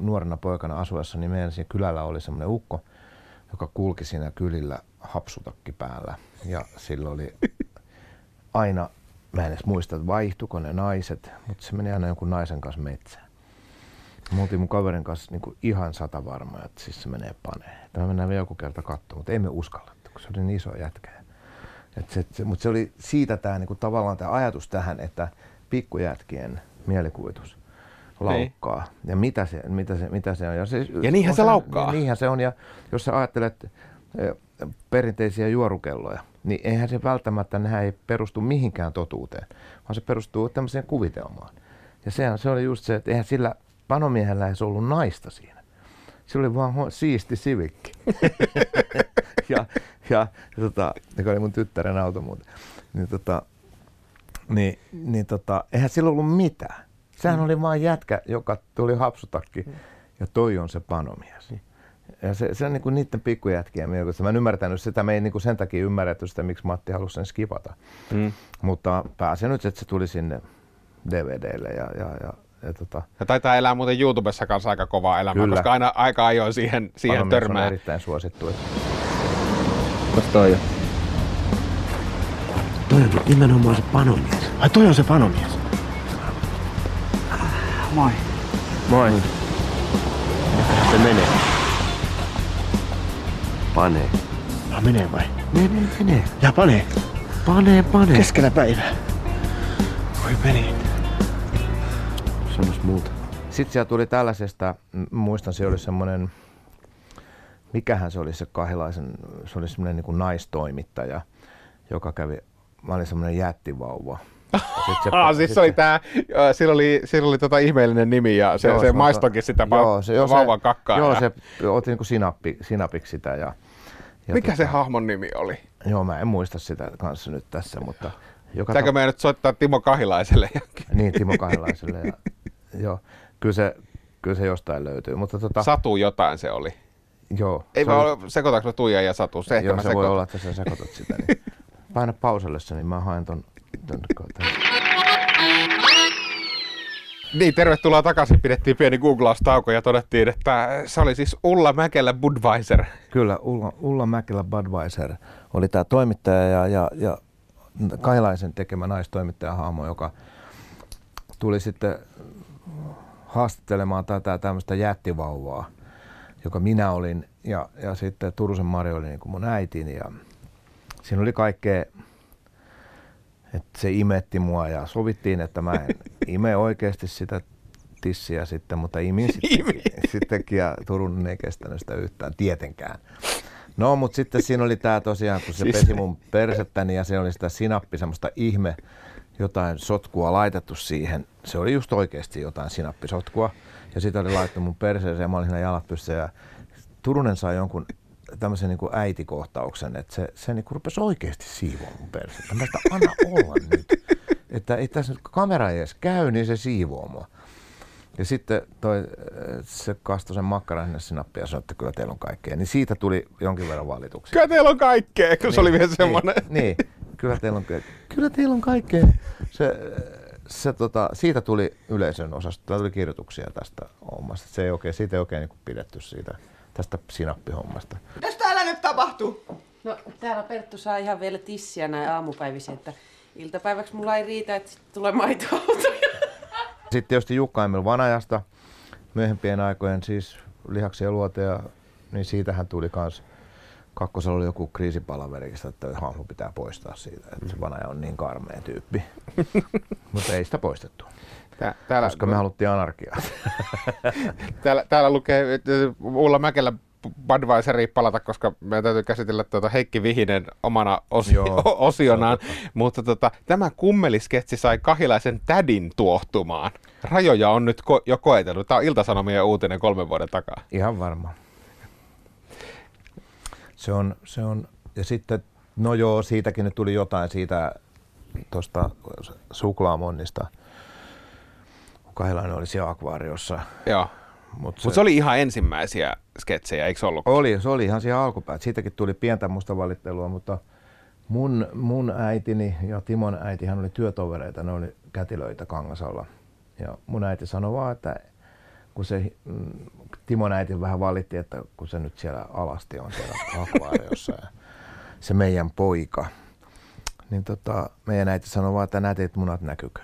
nuorena poikana asuessa, niin meidän siinä kylällä oli semmoinen ukko, joka kulki siinä kylillä hapsutakki päällä. Ja sillä oli aina, mä en edes muista, vaihtuiko ne naiset, mutta se meni aina jonkun naisen kanssa metsään. Me oltiin mun kaverin kanssa niin kuin ihan sata varma, että siis se menee paneen. Että me mennään vielä joku kerta katsomaan, mutta ei me uskallettu, kun se oli niin iso jätkä. Et se, se, mutta se oli siitä tämä niinku, tavallaan tämä ajatus tähän, että pikkujätkien mielikuvitus laukkaa. Ja mitä se, mitä se, mitä se on. Ja, se, Ja niinhän on se laukkaa. Ja niinhän se on. Ja jos sä ajattelet eh, perinteisiä juorukelloja, niin eihän se välttämättä, nehän ei perustu mihinkään totuuteen, vaan se perustuu tämmöiseen kuvitelmaan. Ja sehän, se oli just se, että eihän sillä panomiehellä edes ollut naista siinä. Se oli vaan siisti sivikki. (laughs) ja, ja, tota, joka oli mun tyttären auto muuten. Niin, tota, niin, niin tota, eihän sillä ollut mitään. Sehän oli vaan jätkä, joka tuli hapsutakki ja toi on se panomies. Ja se, se on niinku niiden mielikuvitus. Mä en ymmärtänyt sitä, me ei niinku sen takia ymmärretty sitä, miksi Matti halusi sen skipata. Mm. Mutta pääsin nyt, että se tuli sinne DVDlle ja, ja, ja, ja tota, Ja taitaa elää muuten YouTubessa kanssa aika kovaa elämää, Kyllä. koska aina aika ajoin siihen, siihen Panomies on törmää. erittäin suosittu. Kas toi on? Toi on nimenomaan se panomies. Ai toi on se panomies? Moi. Moi. Mitähän se menee? Panee. Ah, menee vai? Menee, menee. Ja panee. Panee, panee. Keskellä päivää. Voi meni. Sanos muuta. Sitten siellä tuli tällaisesta, muistan se oli semmoinen, mikähän se oli se kahilaisen, se oli semmoinen niin naistoimittaja, joka kävi, mä olin semmoinen jättivauva. Se- (laughs) Ah, siis se oli tää, sillä oli, sillä oli tota ihmeellinen nimi ja se, Joo, se on- maistoikin sitä joo, se, joo, se- vauvan kakkaa. Joo, ja- se otti niinku sinappi, sinapiksi sitä. Ja, ja Mikä se hahmon nimi oli? Joo, mä en muista sitä kanssa nyt tässä, mutta... Joka Pitääkö meidän nyt soittaa Timo Kahilaiselle? Niin, Timo Kahilaiselle. Ja, joo, kyllä se, kyllä se jostain löytyy. Mutta tota, Satu jotain se oli. joo, Ei se vaan oli- sekoitaanko mä Tuija ja Satu? Se Joo, se voi sekoitan. olla, että sä sekoitat sitä. Niin. (laughs) Paina pauselle se, niin mä haen ton, ton ton- Niin, tervetuloa takaisin. Pidettiin pieni googlaustauko ja todettiin, että se oli siis Ulla Mäkelä Budweiser. Kyllä, Ulla, Ulla Mäkelä Budweiser oli tämä toimittaja ja, ja, ja Kailaisen tekemä naistoimittaja hahmo, joka tuli sitten haastattelemaan tätä tämmöistä jättivauvaa, joka minä olin ja, ja sitten Turusen Mari oli niin kuin mun äitini ja siinä oli kaikkea, että se imetti mua ja sovittiin, että mä en (laughs) ime oikeasti sitä tissiä sitten, mutta (laughs) imin sittenkin, sittenkin ja Turun ei kestänyt sitä yhtään tietenkään. No, mutta sitten siinä oli tämä tosiaan, kun se Siis- pesi mun persettäni ja se oli sitä sinappi, semmoista ihme, jotain sotkua laitettu siihen. Se oli just oikeasti jotain sinappisotkua. Ja sitä oli laittu mun perseeseen ja mä olin siinä jalat pystyssä. Ja Turunen sai jonkun tämmöisen niin kuin äitikohtauksen, että se, se niin kuin rupesi oikeasti siivoamaan mun persettä. Mä sitä anna olla nyt. Että ei tässä nyt kamera ei edes käy, niin se siivoo mua. Ja sitten toi, se kastoi sen makkaran sinne sinappia ja sanoi, että kyllä teillä on kaikkea. Niin siitä tuli jonkin verran valituksia. Kyllä teillä on kaikkea, kun se oli vielä semmoinen. Niin, niin, kyllä teillä on, kyllä teillä on kaikkea. Se, se, tota, siitä tuli yleisön osasta, tuli kirjoituksia tästä hommasta. Se ei oikein, siitä ei oikein niin pidetty siitä, tästä sinappihommasta. Mitäs täällä nyt tapahtuu? No täällä Perttu saa ihan vielä tissiä näin aamupäivisin, että iltapäiväksi mulla ei riitä, että sit tulee maitoautoja. (laughs) Sitten tietysti Jukka Emil Vanajasta, myöhempien aikojen siis lihaksi ja luoteja, niin siitähän tuli kans Kakkosella oli joku kriisipalaverista, että hahmo pitää poistaa siitä, että se Vanaja on niin karmea tyyppi. (laughs) Mutta ei sitä poistettu. Tää, täällä, Koska me haluttiin anarkiaa. (laughs) täällä, täällä lukee, että Ulla Mäkelä Budweiseri palata, koska meidän täytyy käsitellä tuota Heikki Vihinen omana osi- Joo, (laughs) osionaan. Mutta tota, tämä kummelisketsi sai Kahilaisen tädin tuohtumaan. Rajoja on nyt ko- jo koetellut. Tämä on Iltasanomien uutinen kolmen vuoden takaa. Ihan varma. Se on, se on, ja sitten, no joo, siitäkin nyt tuli jotain siitä tuosta suklaamonnista. Kahilainen oli siellä akvaariossa. Joo. Mutta Mutta se oli ihan ensimmäisiä sketsejä, eikö se ollut? Oli, se oli ihan siihen alkupäät. Siitäkin tuli pientä musta valittelua, mutta mun, mun äitini ja Timon äiti, hän oli työtovereita, ne oli kätilöitä Kangasalla. Ja mun äiti sanoi vaan, että kun se, mm, Timon äiti vähän valitti, että kun se nyt siellä alasti on siellä akvaariossa ja se meidän poika, niin tota, meidän äiti sanoi vaan, että nätit munat näkykö.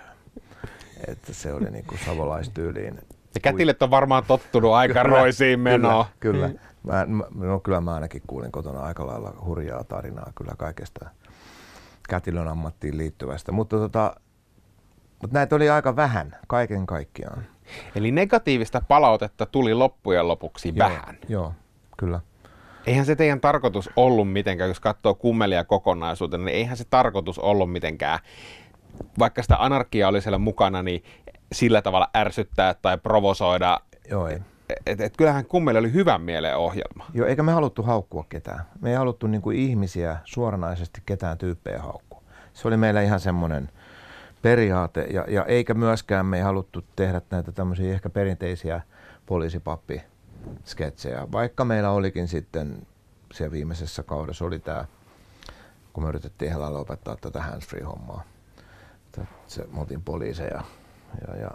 Että se oli niin kuin savolaistyyliin. Ja kätilöt on varmaan tottunut aika roisiin menoon. Kyllä, kyllä. Mä, mä, no, kyllä mä ainakin kuulin kotona aika lailla hurjaa tarinaa kyllä kaikesta kätilön ammattiin liittyvästä. Mutta, tota, mutta näitä oli aika vähän kaiken kaikkiaan. Eli negatiivista palautetta tuli loppujen lopuksi Joo, vähän. Joo, kyllä. Eihän se teidän tarkoitus ollut mitenkään, jos katsoo kummelia kokonaisuutena, niin eihän se tarkoitus ollut mitenkään, vaikka sitä anarkiaa oli siellä mukana, niin sillä tavalla ärsyttää tai provosoida. Joo, ei. Et, et kyllähän kummeli oli hyvän mielen ohjelma. Joo, eikä me haluttu haukkua ketään. Me ei haluttu niin ihmisiä suoranaisesti ketään tyyppejä haukkua. Se oli meillä ihan semmoinen periaate, ja, ja eikä myöskään me ei haluttu tehdä näitä tämmöisiä ehkä perinteisiä poliisipappi-sketsejä, vaikka meillä olikin sitten siellä viimeisessä kaudessa oli tämä, kun me yritettiin ihan lailla opettaa tätä handsfree-hommaa. Se, me oltiin poliiseja ja, ja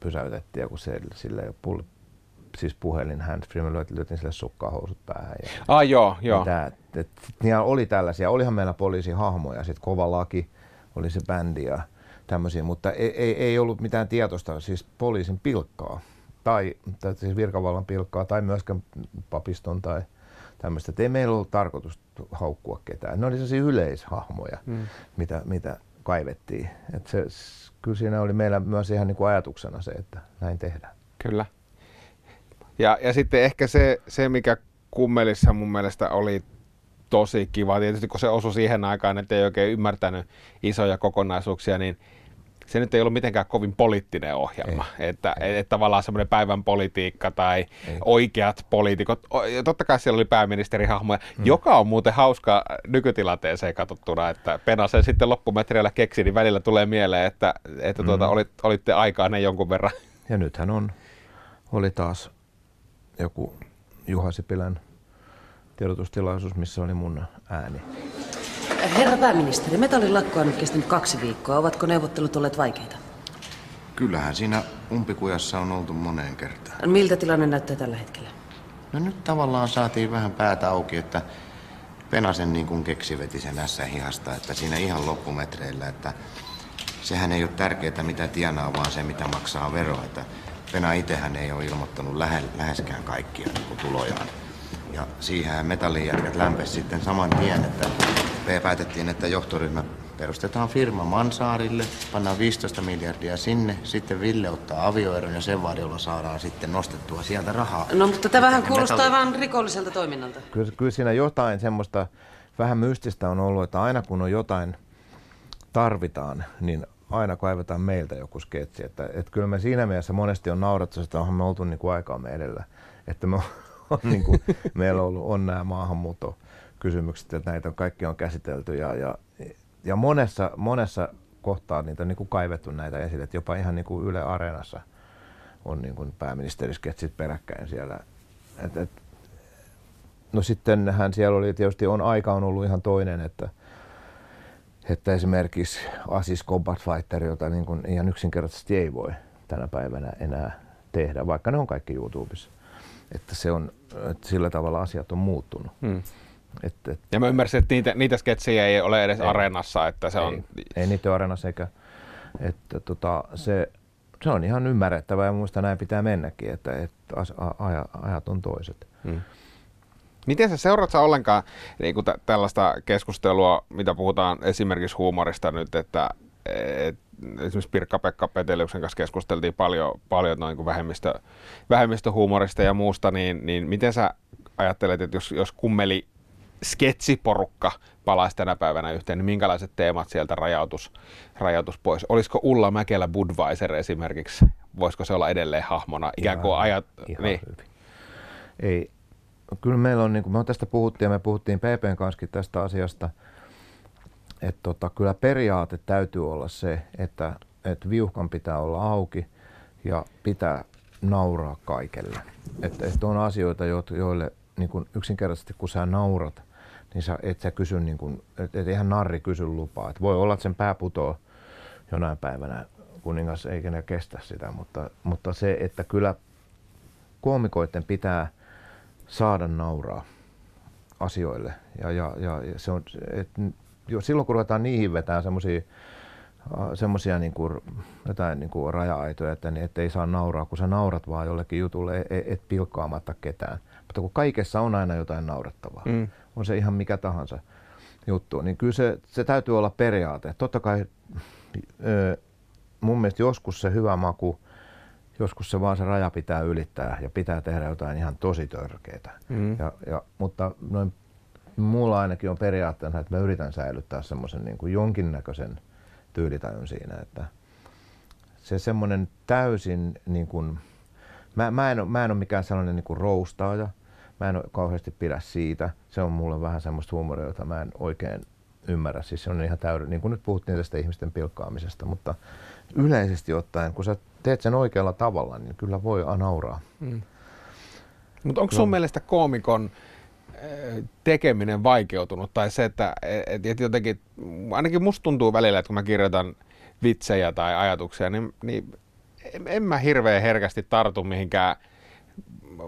pysäytettiin, ja kun se, sillä ei ole siis puhelin handsfree, me lyötiin sille sukkahousut päähän. Ja, Ah, joo, joo. Mitä, et, et, niillä oli tällaisia, olihan meillä poliisihahmoja, sitten kova laki, oli se bändi ja tämmöisiä, mutta ei, ei, ei ollut mitään tietoista, siis poliisin pilkkaa tai, tai siis virkavallan pilkkaa tai myöskään papiston tai tämmöistä. Ei meillä ollut tarkoitus haukkua ketään. Ne oli sellaisia yleishahmoja, Mm. mitä, mitä kaivettiin. Et se, kyllä siinä oli meillä myös ihan niin kuin ajatuksena se, että näin tehdään. Kyllä. Ja, ja sitten ehkä se, se, mikä kummelissa mun mielestä oli tosi kiva, tietysti kun se osui siihen aikaan, että ei oikein ymmärtänyt isoja kokonaisuuksia, niin se nyt ei ollut mitenkään kovin poliittinen ohjelma. Ei, että, ei. että tavallaan semmoinen päivän politiikka tai ei. oikeat poliitikot. Totta kai siellä oli pääministerihahmoja, mm. joka on muuten hauska nykytilanteeseen katsottuna, että Pena sen sitten loppumetreillä keksi, niin välillä tulee mieleen, että, että tuota, Mm. olit, olitte aikainen jonkun verran. Ja nythän on, oli taas joku Juha Sipilän tiedotustilaisuus, missä oli mun ääni. Herra pääministeri, metallin lakko on nyt kestänyt kaksi viikkoa. Ovatko neuvottelut olleet vaikeita? Kyllähän siinä umpikujassa on oltu moneen kertaan. Miltä tilanne näyttää tällä hetkellä? No nyt tavallaan saatiin vähän päätä auki, että Penasen niin kuin keksi veti sen ässä hihasta, että siinä ihan loppumetreillä, että sehän ei ole tärkeää mitä tienaa, vaan se mitä maksaa veroa. Että Pena itsehän ei ole ilmoittanut lähe, läheskään kaikkia niin tulojaan. Ja siihen metallijärkät lämpesi sitten saman tien, että me päätettiin, että johtoryhmä perustetaan firma Mansaarille, pannaan 15 miljardia sinne, sitten Ville ottaa avioeron ja sen varjolla saadaan sitten nostettua sieltä rahaa. No, mutta tämä vähän Ja kuulostaa metalli- aivan rikolliselta toiminnalta. Kyllä, kyllä siinä jotain semmoista vähän mystistä on ollut, että aina kun on jotain tarvitaan, niin aina kaivetaan meiltä joku sketsi. Että, että kyllä me siinä mielessä monesti on naurattu, että onhan me oltu niin kuin aikaamme edellä. Että me on, niin kuin, meillä on, ollut, on nämä maahanmuuttokysymykset, että näitä kaikki on käsitelty ja, ja, ja monessa, monessa kohtaa niitä on niin kuin kaivettu näitä esille, että jopa ihan niin kuin Yle Areenassa on niin kuin pääministerisketsit peräkkäin siellä. Et, et, no sittenhän siellä oli tietysti on aika on ollut ihan toinen, että, että esimerkiksi Asis Combat Fighter, jota niin kuin ihan yksinkertaisesti ei voi tänä päivänä enää tehdä, vaikka ne on kaikki YouTubessa. Että se on, että sillä tavalla asiat on muuttunut. Hmm. Et, et, Ja mä ymmärsin, että niitä, niitä sketsejä ei ole edes Ei. areenassa, että se on... ei, ei niitä ole areenassa eikä, että tota, se, se on ihan ymmärrettävää ja muista näin pitää mennäkin, että, että as, a, aja, ajat on toiset. Hmm. Miten sä seuraat sä ollenkaan niin kuin tä- tällaista keskustelua, mitä puhutaan esimerkiksi huumorista nyt, että et, esimerkiksi Pirkka-Pekka Peteliuksen kanssa keskusteltiin paljon, paljon noin kuin vähemmistö, vähemmistöhuumorista ja muusta, niin, niin miten sä ajattelet, että jos, jos kummeli sketsiporukka palaisi tänä päivänä yhteen, niin minkälaiset teemat sieltä rajautus, rajautus pois? Olisiko Ulla Mäkelä Budweiser esimerkiksi? Voisiko se olla edelleen hahmona? Ikään kuin Ihan- ajat... ihan niin. Ei, kyllä meillä on, niin kuin me on tästä puhuttiin ja me puhuttiin PPn kanssa tästä asiasta, että tota, kyllä periaate täytyy olla se, että, että viuhkan pitää olla auki ja pitää nauraa kaikelle. Että, että on asioita, jo- joille niin kuin yksinkertaisesti kun sä naurat, niin sä, et sä kysy, niin kuin, et, et eihän narri kysy lupaa. Et voi olla, että sen pää putoo jonain päivänä kuningas eikä ne kestä sitä, mutta, mutta se, että kyllä koomikoiden pitää saada nauraa asioille. Ja, ja ja se on, et, jo silloin kun ruvetaan niihin vetää semmoisia semmoisia niin kuin, jotain niin kuin raja-aitoja, että, niin, ei saa nauraa, kun sä naurat vaan jollekin jutulle, et, et pilkkaamatta ketään. Mutta kun kaikessa on aina jotain naurettavaa, Mm. on se ihan mikä tahansa juttu, niin kyllä se, se täytyy olla periaate. Totta kai mun mielestä joskus se hyvä maku, joskus se vaan se raja pitää ylittää ja pitää tehdä jotain ihan tosi törkeitä. Mm. Ja, ja, mutta noin, mulla ainakin on periaatteena, että mä yritän säilyttää semmoisen niin kuin jonkinnäköisen tyylitajun siinä, että se semmoinen täysin niin kuin, mä, mä, en mä en ole mikään sellainen niin kuin roustaaja, mä en ole kauheasti pidä siitä, se on mulle vähän semmoista huumoria, jota mä en oikein ymmärrä, siis se on ihan täydellinen, niin kuin nyt puhuttiin tästä ihmisten pilkkaamisesta, mutta yleisesti ottaen, kun sä teet sen oikealla tavalla, niin kyllä voi nauraa. Mm. Mutta onko sun mielestä koomikon tekeminen vaikeutunut tai se, että et, et jotenkin, ainakin musta tuntuu välillä, että kun mä kirjoitan vitsejä tai ajatuksia, niin, niin en, en mä hirveän herkästi tartu mihinkään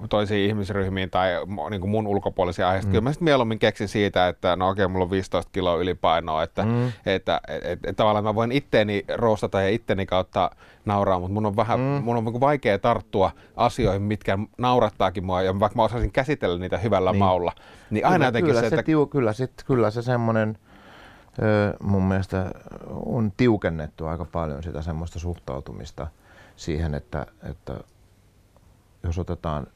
toisiin ihmisryhmiin tai niin kuin mun ulkopuolisia aiheista. Mm. Kyllä mä sitten mieluummin keksin siitä, että no okei, mulla on 15 kiloa ylipainoa, että, mm. että, että, että, että tavallaan mä voin itteeni roostata ja itteni kautta nauraa, mutta mun on vähän mm. mun on niin kuin vaikea tarttua asioihin, mitkä naurattaakin mua, ja vaikka mä osaisin käsitellä niitä hyvällä niin. maulla, niin aina kyllä, jotenkin kyllä se, se, että... tiu, kyllä, sit, kyllä se semmoinen, mun mielestä on tiukennettu aika paljon sitä semmoista suhtautumista siihen, että, että jos otetaan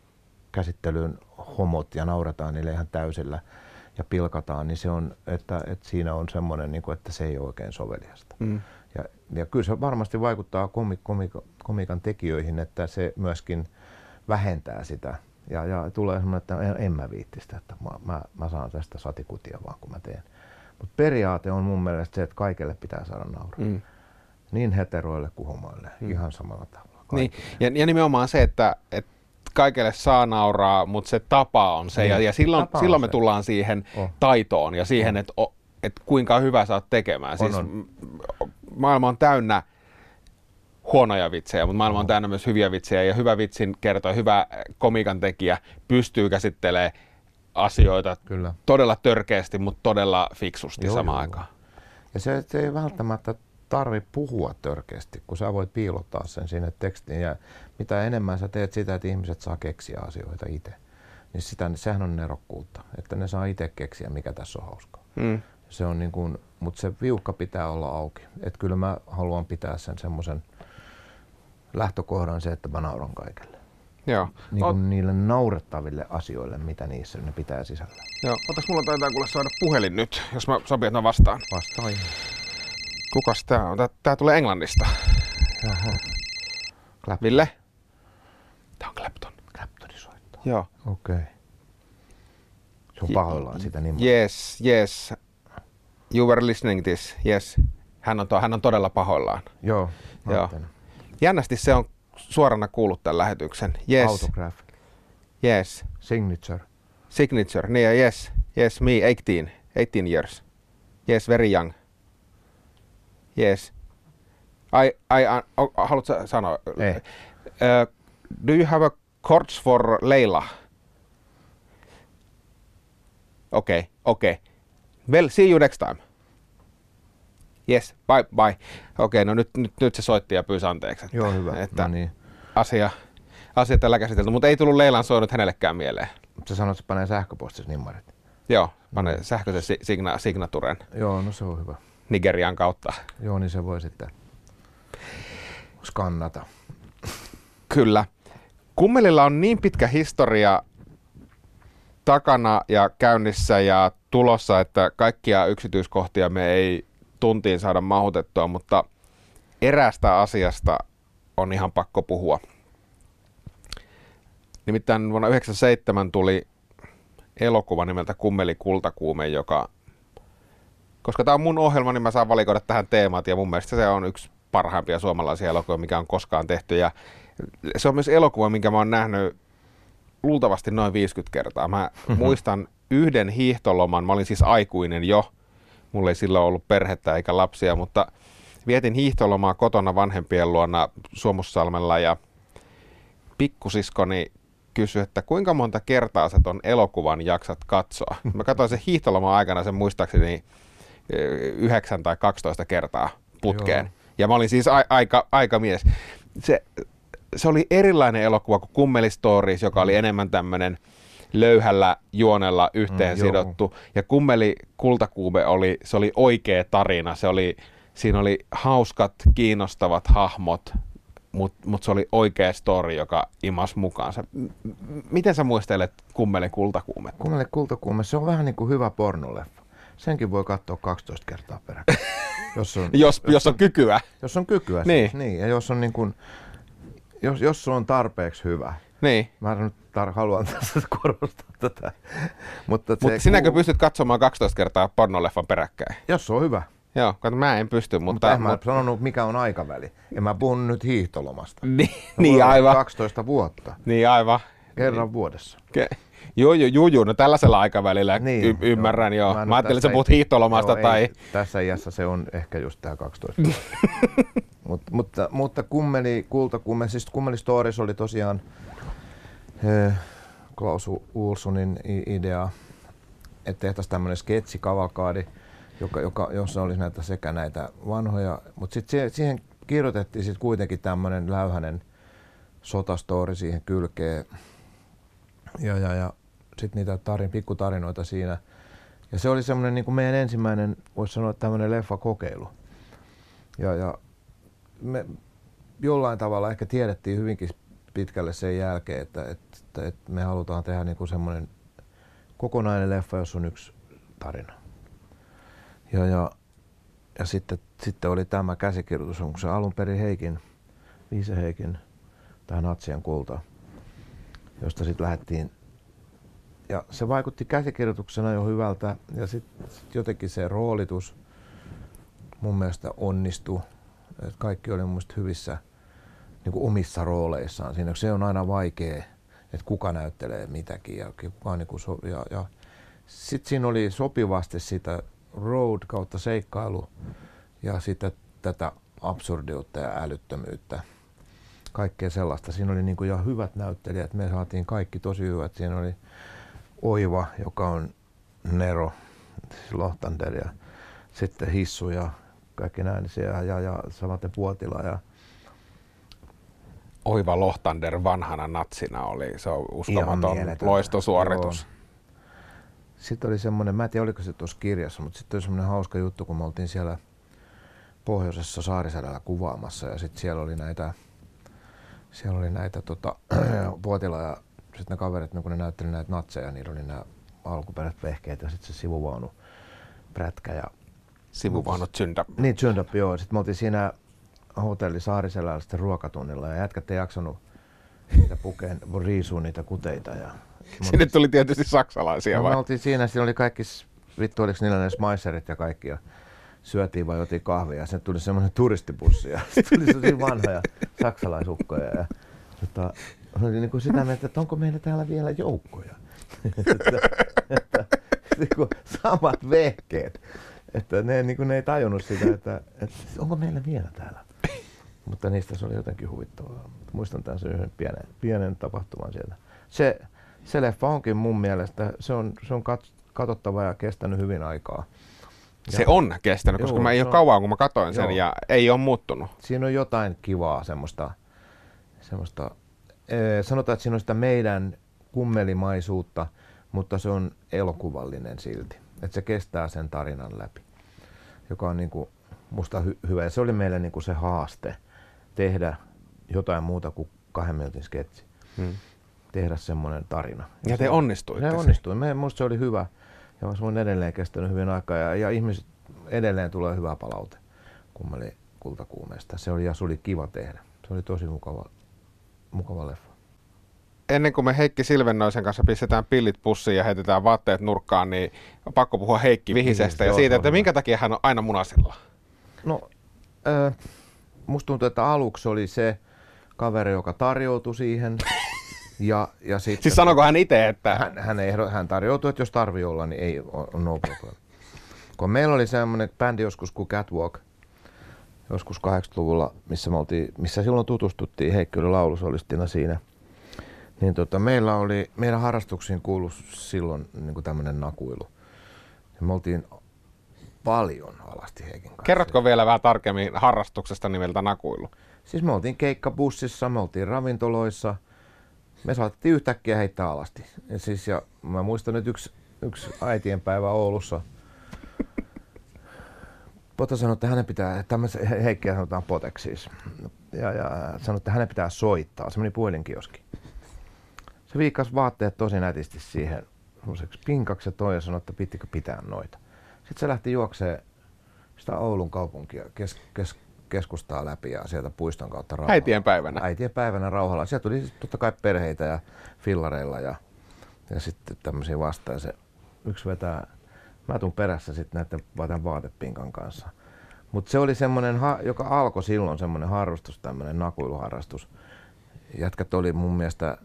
käsittelyyn homot ja naurataan niille ihan täysillä ja pilkataan, niin se on, että, että siinä on semmoinen, niin kuin, että se ei ole oikein soveliasta. Mm. Ja, ja kyllä se varmasti vaikuttaa komik, komik, komikan tekijöihin, että se myöskin vähentää sitä. Ja, ja tulee semmoinen, että en, en mä viitti sitä, että mä, mä, mä saan tästä satikutia vaan kun mä teen. Mutta periaate on mun mielestä se, että kaikille pitää saada nauraa. Mm. Niin heteroille kuin homoille, Mm. ihan samalla tavalla. Niin, ja, ja nimenomaan se, että, että kaikille saa nauraa, mutta se tapa on se. Niin, Ja, ja silloin, tapa on silloin me se. tullaan siihen Oh. taitoon ja siihen, että että kuinka hyvä sä oot tekemään. On, siis on. maailma on täynnä huonoja vitsejä, mutta maailma on täynnä myös hyviä vitsejä. Ja hyvä vitsin kertoja, hyvä komikan tekijä pystyy käsittelemään asioita Kyllä. todella törkeästi, mutta todella fiksusti Joo, samaan joo. aikaan. Ja se, se ei välttämättä tarvi puhua törkeästi, kun sä voit piilottaa sen sinne tekstiin. Ja mitä enemmän sä teet sitä, että ihmiset saa keksiä asioita itse, niin sitä, sehän on nerokkuutta, että ne saa itse keksiä, mikä tässä on hauskaa. Mm. Se on niin kuin, mutta se viukka pitää olla auki. Että kyllä mä haluan pitää sen semmoisen lähtökohdan se, että mä nauran kaikelle. Joo. Niin Ot- kuin niille naurettaville asioille, mitä niissä ne pitää sisällä. Joo, otas mulla taitaa kuule saada puhelin nyt, jos mä sopii, että mä vastaan. Vastaa ihan. Kukas tää on? Tää, tää tulee Englannista. Jaha. Ville? Tää on Clapton. Claptonin soittaa. Joo. Okei. Okay. Se on pahoillaan sitä niin Yes, yes. You were listening this. Yes. Hän on, to, hän on todella pahoillaan. Joo, Joo. Jännästi se on suorana kuullut tämän lähetyksen. Yes. Autograph. Yes. Signature. Signature. Niin ja yes. Yes, me 18. 18 years. Yes, very young. Yes. I, I, uh, haluatko sä sanoa? Ei. Uh, do you have a chords for Leila? Okei, okay, okei. Okay. Well, see you next time. Yes, bye, bye. Okei, okay, no nyt, nyt, nyt se soitti ja pyysi anteeksi. Että, Joo, hyvä. Että No niin. asia, asia tällä käsitelty, mutta ei tullut Leilan soinut hänellekään mieleen. Sä sanoit, että panee sähköpostissa nimmarit. Joo, pane sähköisen si- signa- signaturen Joo, no se on hyvä. Nigerian kautta. Joo, niin se voi sitten skannata. Kyllä. Kummelilla on niin pitkä historia takana ja käynnissä ja tulossa, että kaikkia yksityiskohtia me ei tuntiin saada mahutettua, mutta eräästä asiasta on ihan pakko puhua. Nimittäin vuonna 1997 tuli elokuva nimeltä Kummeli kultakuume, joka, koska tämä on mun ohjelma, niin mä saan valikoida tähän teemat ja mun mielestä se on yksi parhaimpia suomalaisia elokuvia, mikä on koskaan tehty ja se on myös elokuva, minkä mä oon nähnyt luultavasti noin 50 kertaa. Mä muistan yhden hiihtoloman, mä olin siis aikuinen jo, mulla ei silloin ollut perhettä eikä lapsia, mutta vietin hiihtolomaa kotona vanhempien luona Suomussalmella ja pikkusiskoni kysyi, että kuinka monta kertaa sä ton elokuvan jaksat katsoa. (laughs) Mä katsoin sen hiihtoloman aikana sen muistaakseni 9 tai 12 kertaa putkeen. Joo. Ja mä olin siis a- aika, aika mies. Se, se oli erilainen elokuva kuin Kummeli Stories, joka oli enemmän tämmöinen löyhällä juonella yhteen Mm, joo. sidottu. Ja Kummeli Kultakuube oli, se oli oikea tarina. Se oli, siinä oli hauskat, kiinnostavat hahmot, mutta mut se oli oikea story, joka imas mukaansa. Miten sä muistelet Kummeli Kultakuumetta? Kummelle kultakuume, se on vähän niin kuin hyvä pornoleffa. Senkin voi katsoa 12 kertaa peräkkäin. (laughs) jos, on, Jos- jos on kykyä. Jos on kykyä Niin. siis, niin. Ja jos on niin kuin, jos, jos se on tarpeeksi hyvä. Niin. Mä nyt tar- haluan tässä (laughs) korostaa tätä. Mutta, Mutta sinäkö pystyt katsomaan 12 kertaa pornoleffan peräkkäin? Jos se on hyvä. Joo, kato, mä en pysty, mutta... Mutta en mä mut- sanonut, mikä on aikaväli. En mä puhun nyt hiihtolomasta. (laughs) Niin, Mä niin aivan. 12 vuotta. Niin aivan. Kerran vuodessa. Ke- Joo, joo, joo, joo, no tällaisella aikavälillä niin, y- ymmärrän joo. joo. Mä ole ajattelin, että sä puhut hiihtolomasta joo, tai... Ei, tässä iässä se on ehkä just tämä 12 vuotta. Mut, mutta, mutta kummeli, kultakumme, siis kummeli Stories oli tosiaan eh, Klaus Ulssonin i- idea, että tehtäisiin tämmöinen sketsikavalkaadi, joka, joka, jossa olisi näitä sekä näitä vanhoja, mutta sitten siihen kirjoitettiin sitten kuitenkin tämmöinen läyhäinen sotastori siihen kylkeen ja, ja, ja sitten niitä tarin, pikkutarinoita siinä. Ja se oli semmoinen niin kuin meidän ensimmäinen, voisi sanoa, tämmöinen leffakokeilu. Ja, ja me jollain tavalla ehkä tiedettiin hyvinkin pitkälle sen jälkeen, että, että, että me halutaan tehdä niin kuin semmoinen kokonainen leffa, jossa on yksi tarina. Ja, ja, ja sitten, sitten oli tämä käsikirjoitus, onko se alun perin Heikin, Viise Heikin, tähän Natsien kulta, josta sitten lähdettiin ja se vaikutti käsikirjoituksena jo hyvältä ja sitten sit jotenkin se roolitus mun mielestä onnistui. Et kaikki oli mun hyvissä niin kuin omissa rooleissaan siinä. Se on aina vaikea, että kuka näyttelee mitäkin ja kuka niin kuin so, ja, ja sitten siinä oli sopivasti sitä road kautta seikkailu ja sitten tätä absurdiutta ja älyttömyyttä. Kaikkea sellaista. Siinä oli niin kuin jo hyvät näyttelijät. Me saatiin kaikki tosi hyvät. Siinä oli Oiva, joka on Nero, siis Lohtander ja sitten Hissu ja kaikki näin siellä ja, ja samaten Puotila ja Oiva Lohtander vanhana natsina oli, se on uskomaton loistosuoritus. Joo. Sitten oli semmoinen, mä en tiedä oliko se tuossa kirjassa, mutta sitten oli semmoinen hauska juttu, kun me oltiin siellä pohjoisessa Saariselällä kuvaamassa ja sitten siellä oli näitä, siellä oli näitä tota, (clears throat) Puotila ja sitten ne kaverit, kun ne näytteli näitä natseja, niillä oli nämä alkuperäiset vehkeet ja sitten se sivuvaunu prätkä ja Sivuvaunu Zyndap. Niin, Zyndap, joo. Sitten me oltiin siinä hotelli Saariselällä sitten ruokatunnilla ja jätkät ei jaksanut niitä pukeen, riisua niitä kuteita. Ja Sinne tuli tietysti saksalaisia no, vai? me oltiin siinä, siinä oli kaikki, vittu oliko niillä ne smicerit ja kaikki ja syötiin vai jotiin kahvia ja sitten tuli semmoinen turistibussi ja (laughs) tuli sellaisia vanhoja saksalaisukkoja ja tota, oli niin kuin sitä mieltä, että onko meillä täällä vielä joukkoja. (laughs) että, että, niin kuin samat vehkeet. Että ne, niin kuin ne ei tajunnut sitä, että, että onko meillä vielä täällä. Mutta niistä se oli jotenkin huvittavaa. Muistan tämän yhden pienen, pienen tapahtuman sieltä. Se, se leffa onkin mun mielestä, se on, se on kat, katsottava ja kestänyt hyvin aikaa. Se on kestänyt, koska mä ei ole kauan, kun mä katoin sen, ja ei ole muuttunut. Siinä on jotain kivaa semmoista, semmoista ee, sanotaan, että siinä on sitä meidän kummelimaisuutta, mutta se on elokuvallinen silti. Että se kestää sen tarinan läpi, joka on niinku musta hy- hyvä. Ja se oli meille niinku se haaste tehdä jotain muuta kuin kahden minuutin sketsi. Hmm. Tehdä semmoinen tarina. Ja te se- onnistuitte Se siinä. onnistui. Me, musta se oli hyvä. Ja se on edelleen kestänyt hyvin aikaa. Ja, ja ihmiset edelleen tulee hyvä palaute kummeli kultakuumeesta. Se oli, ja se oli kiva tehdä. Se oli tosi mukava, mukava leffa. Ennen kuin me Heikki Silvennoisen kanssa pistetään pillit pussiin ja heitetään vaatteet nurkkaan, niin on pakko puhua Heikki Vihisestä Vihisestä, ja joo, siitä, että minkä takia hän on aina munasilla. No, ö, musta tuntuu, että aluksi oli se kaveri, joka tarjoutui siihen. (laughs) Ja, ja sitten, Siis sanoko hän itse, että... Hän, hän, ehdo, hän tarjoutui, että jos tarvii olla, niin ei ole no problem. Kun meillä oli semmoinen bändi joskus kuin Catwalk, joskus 80-luvulla, missä, me oltiin, missä silloin tutustuttiin, Heikki oli laulusolistina siinä. Niin tota, meillä oli, meidän harrastuksiin kuului silloin niin tämmöinen nakuilu. Ja me oltiin paljon alasti Heikin kanssa. Kerrotko vielä vähän tarkemmin harrastuksesta nimeltä nakuilu? Siis me oltiin keikkabussissa, me oltiin ravintoloissa. Me saatettiin yhtäkkiä heittää alasti. Ja, siis, ja mä muistan nyt yksi, yksi äitien päivä Oulussa. Pota sanoi, että hänen pitää, tämmöisen Heikkiä sanotaan Poteksi siis. Ja, ja sanoi, että hänen pitää soittaa. Se meni puhelinkioski. Se viikkasi vaatteet tosi nätisti siihen semmoiseksi pinkaksi ja toi ja sanoi, että pittikö pitää noita. Sitten se lähti juokseen sitä Oulun kaupunkia kes, kes, keskustaa läpi ja sieltä puiston kautta rauhalla. Äitien päivänä. Äitien päivänä rauhalla. Sieltä tuli siis totta kai perheitä ja fillareilla ja, ja sitten tämmöisiä vastaan. Se yksi vetää, mä tuun perässä sitten näiden tämän vaatepinkan kanssa. Mutta se oli semmoinen, joka alkoi silloin semmoinen harrastus, tämmöinen nakuiluharrastus. Jätkät oli mun mielestä,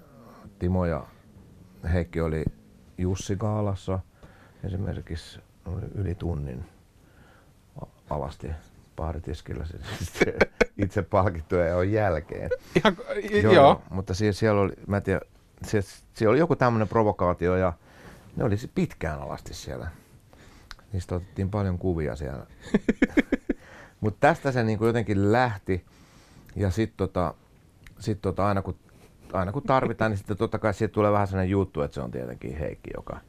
Timo ja Heikki oli Jussi Kaalassa esimerkiksi oli yli tunnin alasti paaritiskillä siis (laughs) itse palkittuja on jälkeen. Ihan, joo, joo. Mutta siellä, siellä oli, mä en tiedä, siellä, siellä oli joku tämmöinen provokaatio ja ne oli pitkään alasti siellä. Niistä otettiin paljon kuvia siellä. (laughs) Mutta tästä se niinku jotenkin lähti ja sitten tota, sit tota aina, kun, aina kun tarvitaan, niin sitten totta kai siitä tulee vähän sellainen juttu, että se on tietenkin Heikki, joka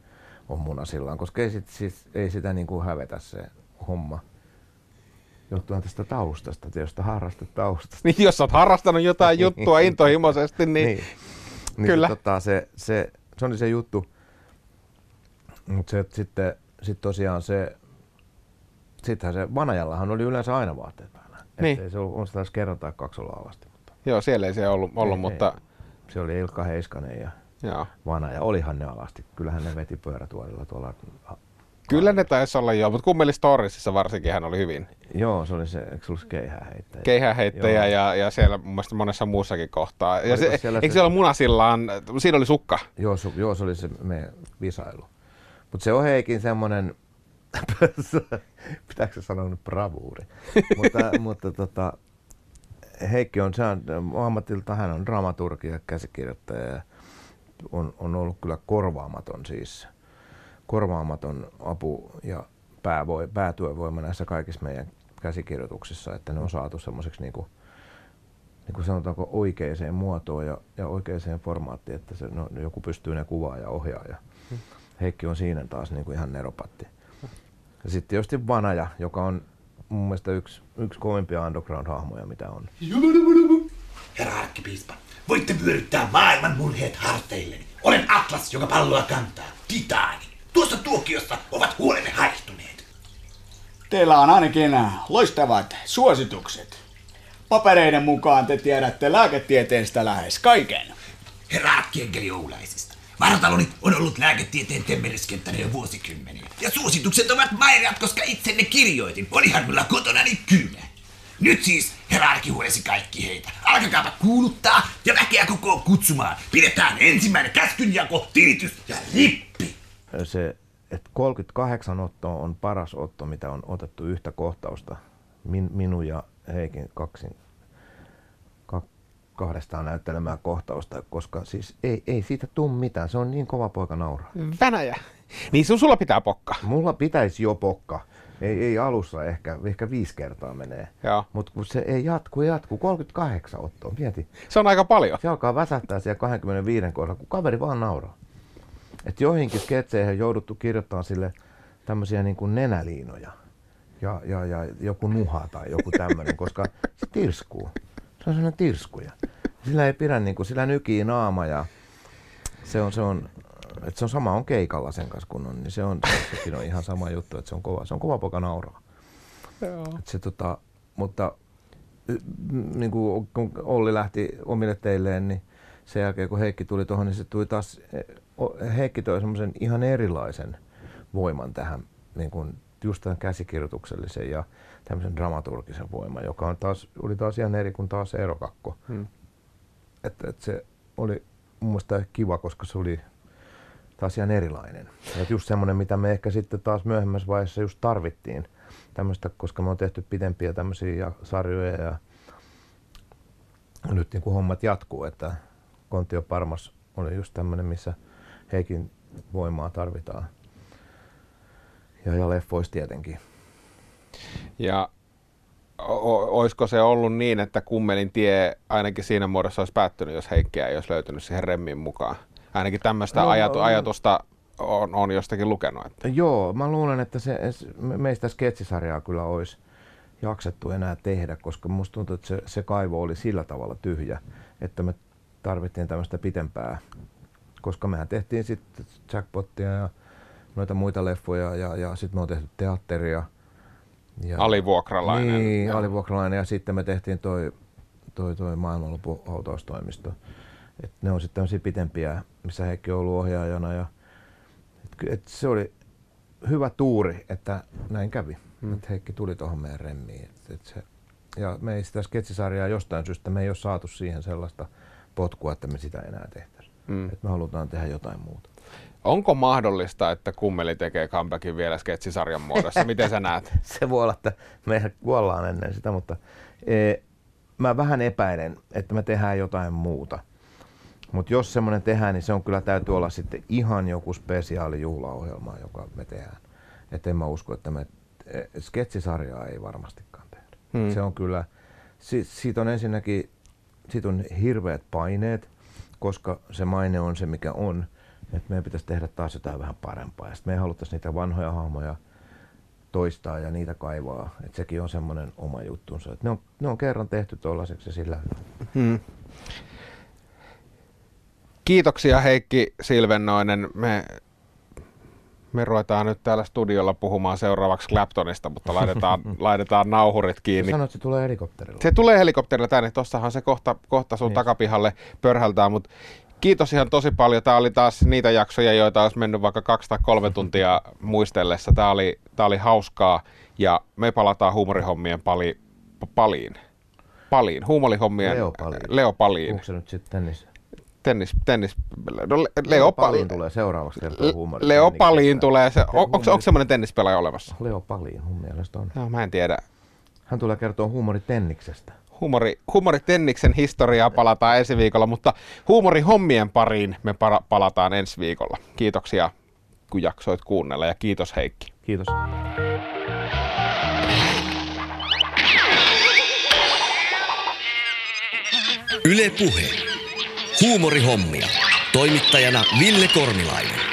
on munasillaan, koska ei, sit, siis, ei sitä niin kuin hävetä se homma. Johtuen tästä taustasta, tietysti harrastetaustasta. (laughs) Niin, jos olet harrastanut jotain juttua intohimoisesti, niin, niin. niin kyllä. Tota, se, se, se oli se juttu. Mutta se, sitten sit tosiaan se, sittenhän se vanajallahan oli yleensä aina vaatteet päällä. Niin. Ettei se ollut, on sitä kerran tai kaksi ollut alasti. Mutta... Joo, siellä ei se ollut, ollut ei, mutta... Ei. Se oli Ilkka Heiskanen ja Joo. Vana ja olihan ne alasti. Kyllähän ne veti pyörätuolilla tuolla. Kyllä ne taisi olla joo, mutta Kummeli Storiesissa varsinkin hän oli hyvin. Joo, se oli se, eikö se ollut keihäheittäjä? Keihäheittäjä ja, ja, siellä mun mielestä monessa muussakin kohtaa. Ja se, siellä eikö se... siellä munasillaan, siinä oli sukka? Joo, su, joo se oli se meidän visailu. Mutta se on Heikin semmoinen, (laughs) pitääkö se sanoa nyt bravuuri, mutta, (laughs) mutta tota, Heikki on, ammatilta, hän on dramaturgi ja käsikirjoittaja ja on, on ollut kyllä korvaamaton siis, korvaamaton apu ja päävoi, päätyövoima näissä kaikissa meidän käsikirjoituksissa, että ne on saatu semmoiseksi niin kuin, niin kuin sanotaanko oikeaan muotoon ja, ja oikeaan formaattiin, että se, no, joku pystyy ne kuvaa ja ohjaa. Ja hmm. Heikki on siinä taas niin kuin ihan neropatti. Ja sitten tietysti Vanaja, joka on mun mielestä yksi, yksi kovimpia underground-hahmoja, mitä on. Herra arkkipiispa, voitte vyöryttää maailman murheet harteilleni. Olen Atlas, joka palloa kantaa. Titaani. Tuossa tuokiossa ovat huolenne haihtuneet. Teillä on ainakin loistavat suositukset. Papereiden mukaan te tiedätte lääketieteestä lähes kaiken. Herra Arkkienkeli Oulaisista. Vartaloni on ollut lääketieteen temmellyskenttänä jo vuosikymmeniä. Ja suositukset ovat maireat, koska itse ne kirjoitin. Olihan mulla kotonani kynä. Nyt siis herra arkihuolesi kaikki heitä. Alkakaapa kuuluttaa ja väkeä koko kutsumaan. Pidetään ensimmäinen käskynjako, tilitys ja rippi. Se, että 38 ottoa on paras otto, mitä on otettu yhtä kohtausta. Min, minun ja Heikin kaksin, ka, kahdestaan näyttelemään kohtausta, koska siis ei, ei siitä tule mitään. Se on niin kova poika nauraa. Venäjä. Niin sun sulla pitää pokka. Mulla pitäisi jo pokka. Ei, ei alussa ehkä, ehkä viisi kertaa menee. Mutta kun se ei jatku, jatku. 38 ottoa, mieti. Se on aika paljon. Se alkaa väsähtää siellä 25 kohdalla, kun kaveri vaan nauraa. Et joihinkin sketseihin on jouduttu kirjoittamaan sille tämmöisiä niin kuin nenäliinoja. Ja, ja, ja joku nuha tai joku tämmöinen, koska se tirskuu. Se on sellainen tirskuja. Sillä ei pidä, niin kuin, sillä nykii naama ja se on, se on, että se on sama on keikalla sen kanssa kun on, niin se on, sekin on ihan sama juttu, että se on kova, se on kova poika nauraa. Joo. Et se, tota, mutta niin kuin kun Olli lähti omille teilleen, niin sen jälkeen kun Heikki tuli tuohon, niin se tuli taas, Heikki toi semmoisen ihan erilaisen voiman tähän, niin kuin just tämän käsikirjoituksellisen ja tämmöisen dramaturgisen voiman, joka on taas, oli taas ihan eri kuin taas Erokakko. Hmm. Että et se oli mun mielestä kiva, koska se oli taas ihan erilainen. Ja just semmoinen, mitä me ehkä sitten taas myöhemmässä vaiheessa just tarvittiin. Tämmöistä, koska me on tehty pidempiä tämmöisiä sarjoja ja nyt niin kuin hommat jatkuu, että Kontio Parmas oli just tämmöinen, missä Heikin voimaa tarvitaan. Ja, ja leffois tietenkin. Ja o- olisiko se ollut niin, että kummelin tie ainakin siinä muodossa olisi päättynyt, jos Heikkiä ei olisi löytynyt siihen remmin mukaan? Ainakin tämmöistä No, ajatu- ajatusta on, on jostakin lukenut. Että. Joo, mä luulen, että se, me- meistä sketsisarjaa kyllä olisi jaksettu enää tehdä, koska musta tuntuu, että se, se kaivo oli sillä tavalla tyhjä, että me tarvittiin tämmöistä pitempää, koska mehän tehtiin sitten jackpottia ja noita muita leffoja ja, ja sitten me on tehty teatteria. Ja, Alivuokralainen. Niin, Joo. alivuokralainen ja sitten me tehtiin toi, toi, toi maailmanlopun hautaustoimisto. Et ne on sitten tämmöisiä pitempiä, missä Heikki on ollut ohjaajana ja et, et se oli hyvä tuuri, että näin kävi. Mm. Mm. Että Heikki tuli tuohon meidän remmiin. Et, et se, ja me ei sitä sketsisarjaa jostain syystä, me ei ole saatu siihen sellaista potkua, että me sitä enää tehtäisiin. Mm. Mm. Et me halutaan tehdä jotain muuta. Onko mahdollista, että kummeli tekee comebackin vielä sketsisarjan muodossa? Miten sä näet? (laughs) se voi olla, että me kuollaan ennen sitä, mutta e, mä vähän epäilen, että me tehdään jotain muuta. Mutta jos semmoinen tehdään, niin se on kyllä täytyy olla sitten ihan joku spesiaali juhlaohjelma, joka me tehdään. Että en mä usko, että me e, sketsisarjaa ei varmastikaan tehdä. Hmm. Se on kyllä, si, siitä on ensinnäkin, siitä on hirveät paineet, koska se maine on se mikä on. Että meidän pitäisi tehdä taas jotain vähän parempaa. Ja sitten me ei haluttaisi niitä vanhoja hahmoja toistaa ja niitä kaivaa. Et sekin on semmoinen oma juttunsa. Et ne, on, ne on kerran tehty tuollaiseksi ja sillä. Hmm. Kiitoksia Heikki Silvennoinen. Me, me ruvetaan nyt täällä studiolla puhumaan seuraavaksi Claptonista, mutta laitetaan, (laughs) laitetaan nauhurit kiinni. Sanoit, että se tulee helikopterilla. Se tulee helikopterilla tänne, tossahan se kohta, kohta sun Niin. takapihalle pörhältää, mutta kiitos ihan tosi paljon. Tämä oli taas niitä jaksoja, joita olisi mennyt vaikka kaksi tai kolme (laughs) tuntia muistellessa. Tämä oli, tämä oli hauskaa ja me palataan huumorihommien pali, paliin. Paliin, huumorihommien Leo Paliin. Leo Paliin. Onko se nyt sitten tennis? Tennis, tennis, no, Le- Leo, Paliin tulee seuraavaksi kertoa. Leo Paliin tulee, se, on, onko, onko semmoinen tennispelaaja olemassa? Leo Paliin mun mielestä on. No, mä en tiedä. Hän tulee kertoa huumoritenniksestä. Huumori, huumoritenniksen historiaa palataan ensi viikolla, mutta huumorihommien pariin me para- palataan ensi viikolla. Kiitoksia, kun jaksoit kuunnella ja kiitos Heikki. Kiitos. Yle Puhe. Huumorihommia. Toimittajana Ville Kornilainen.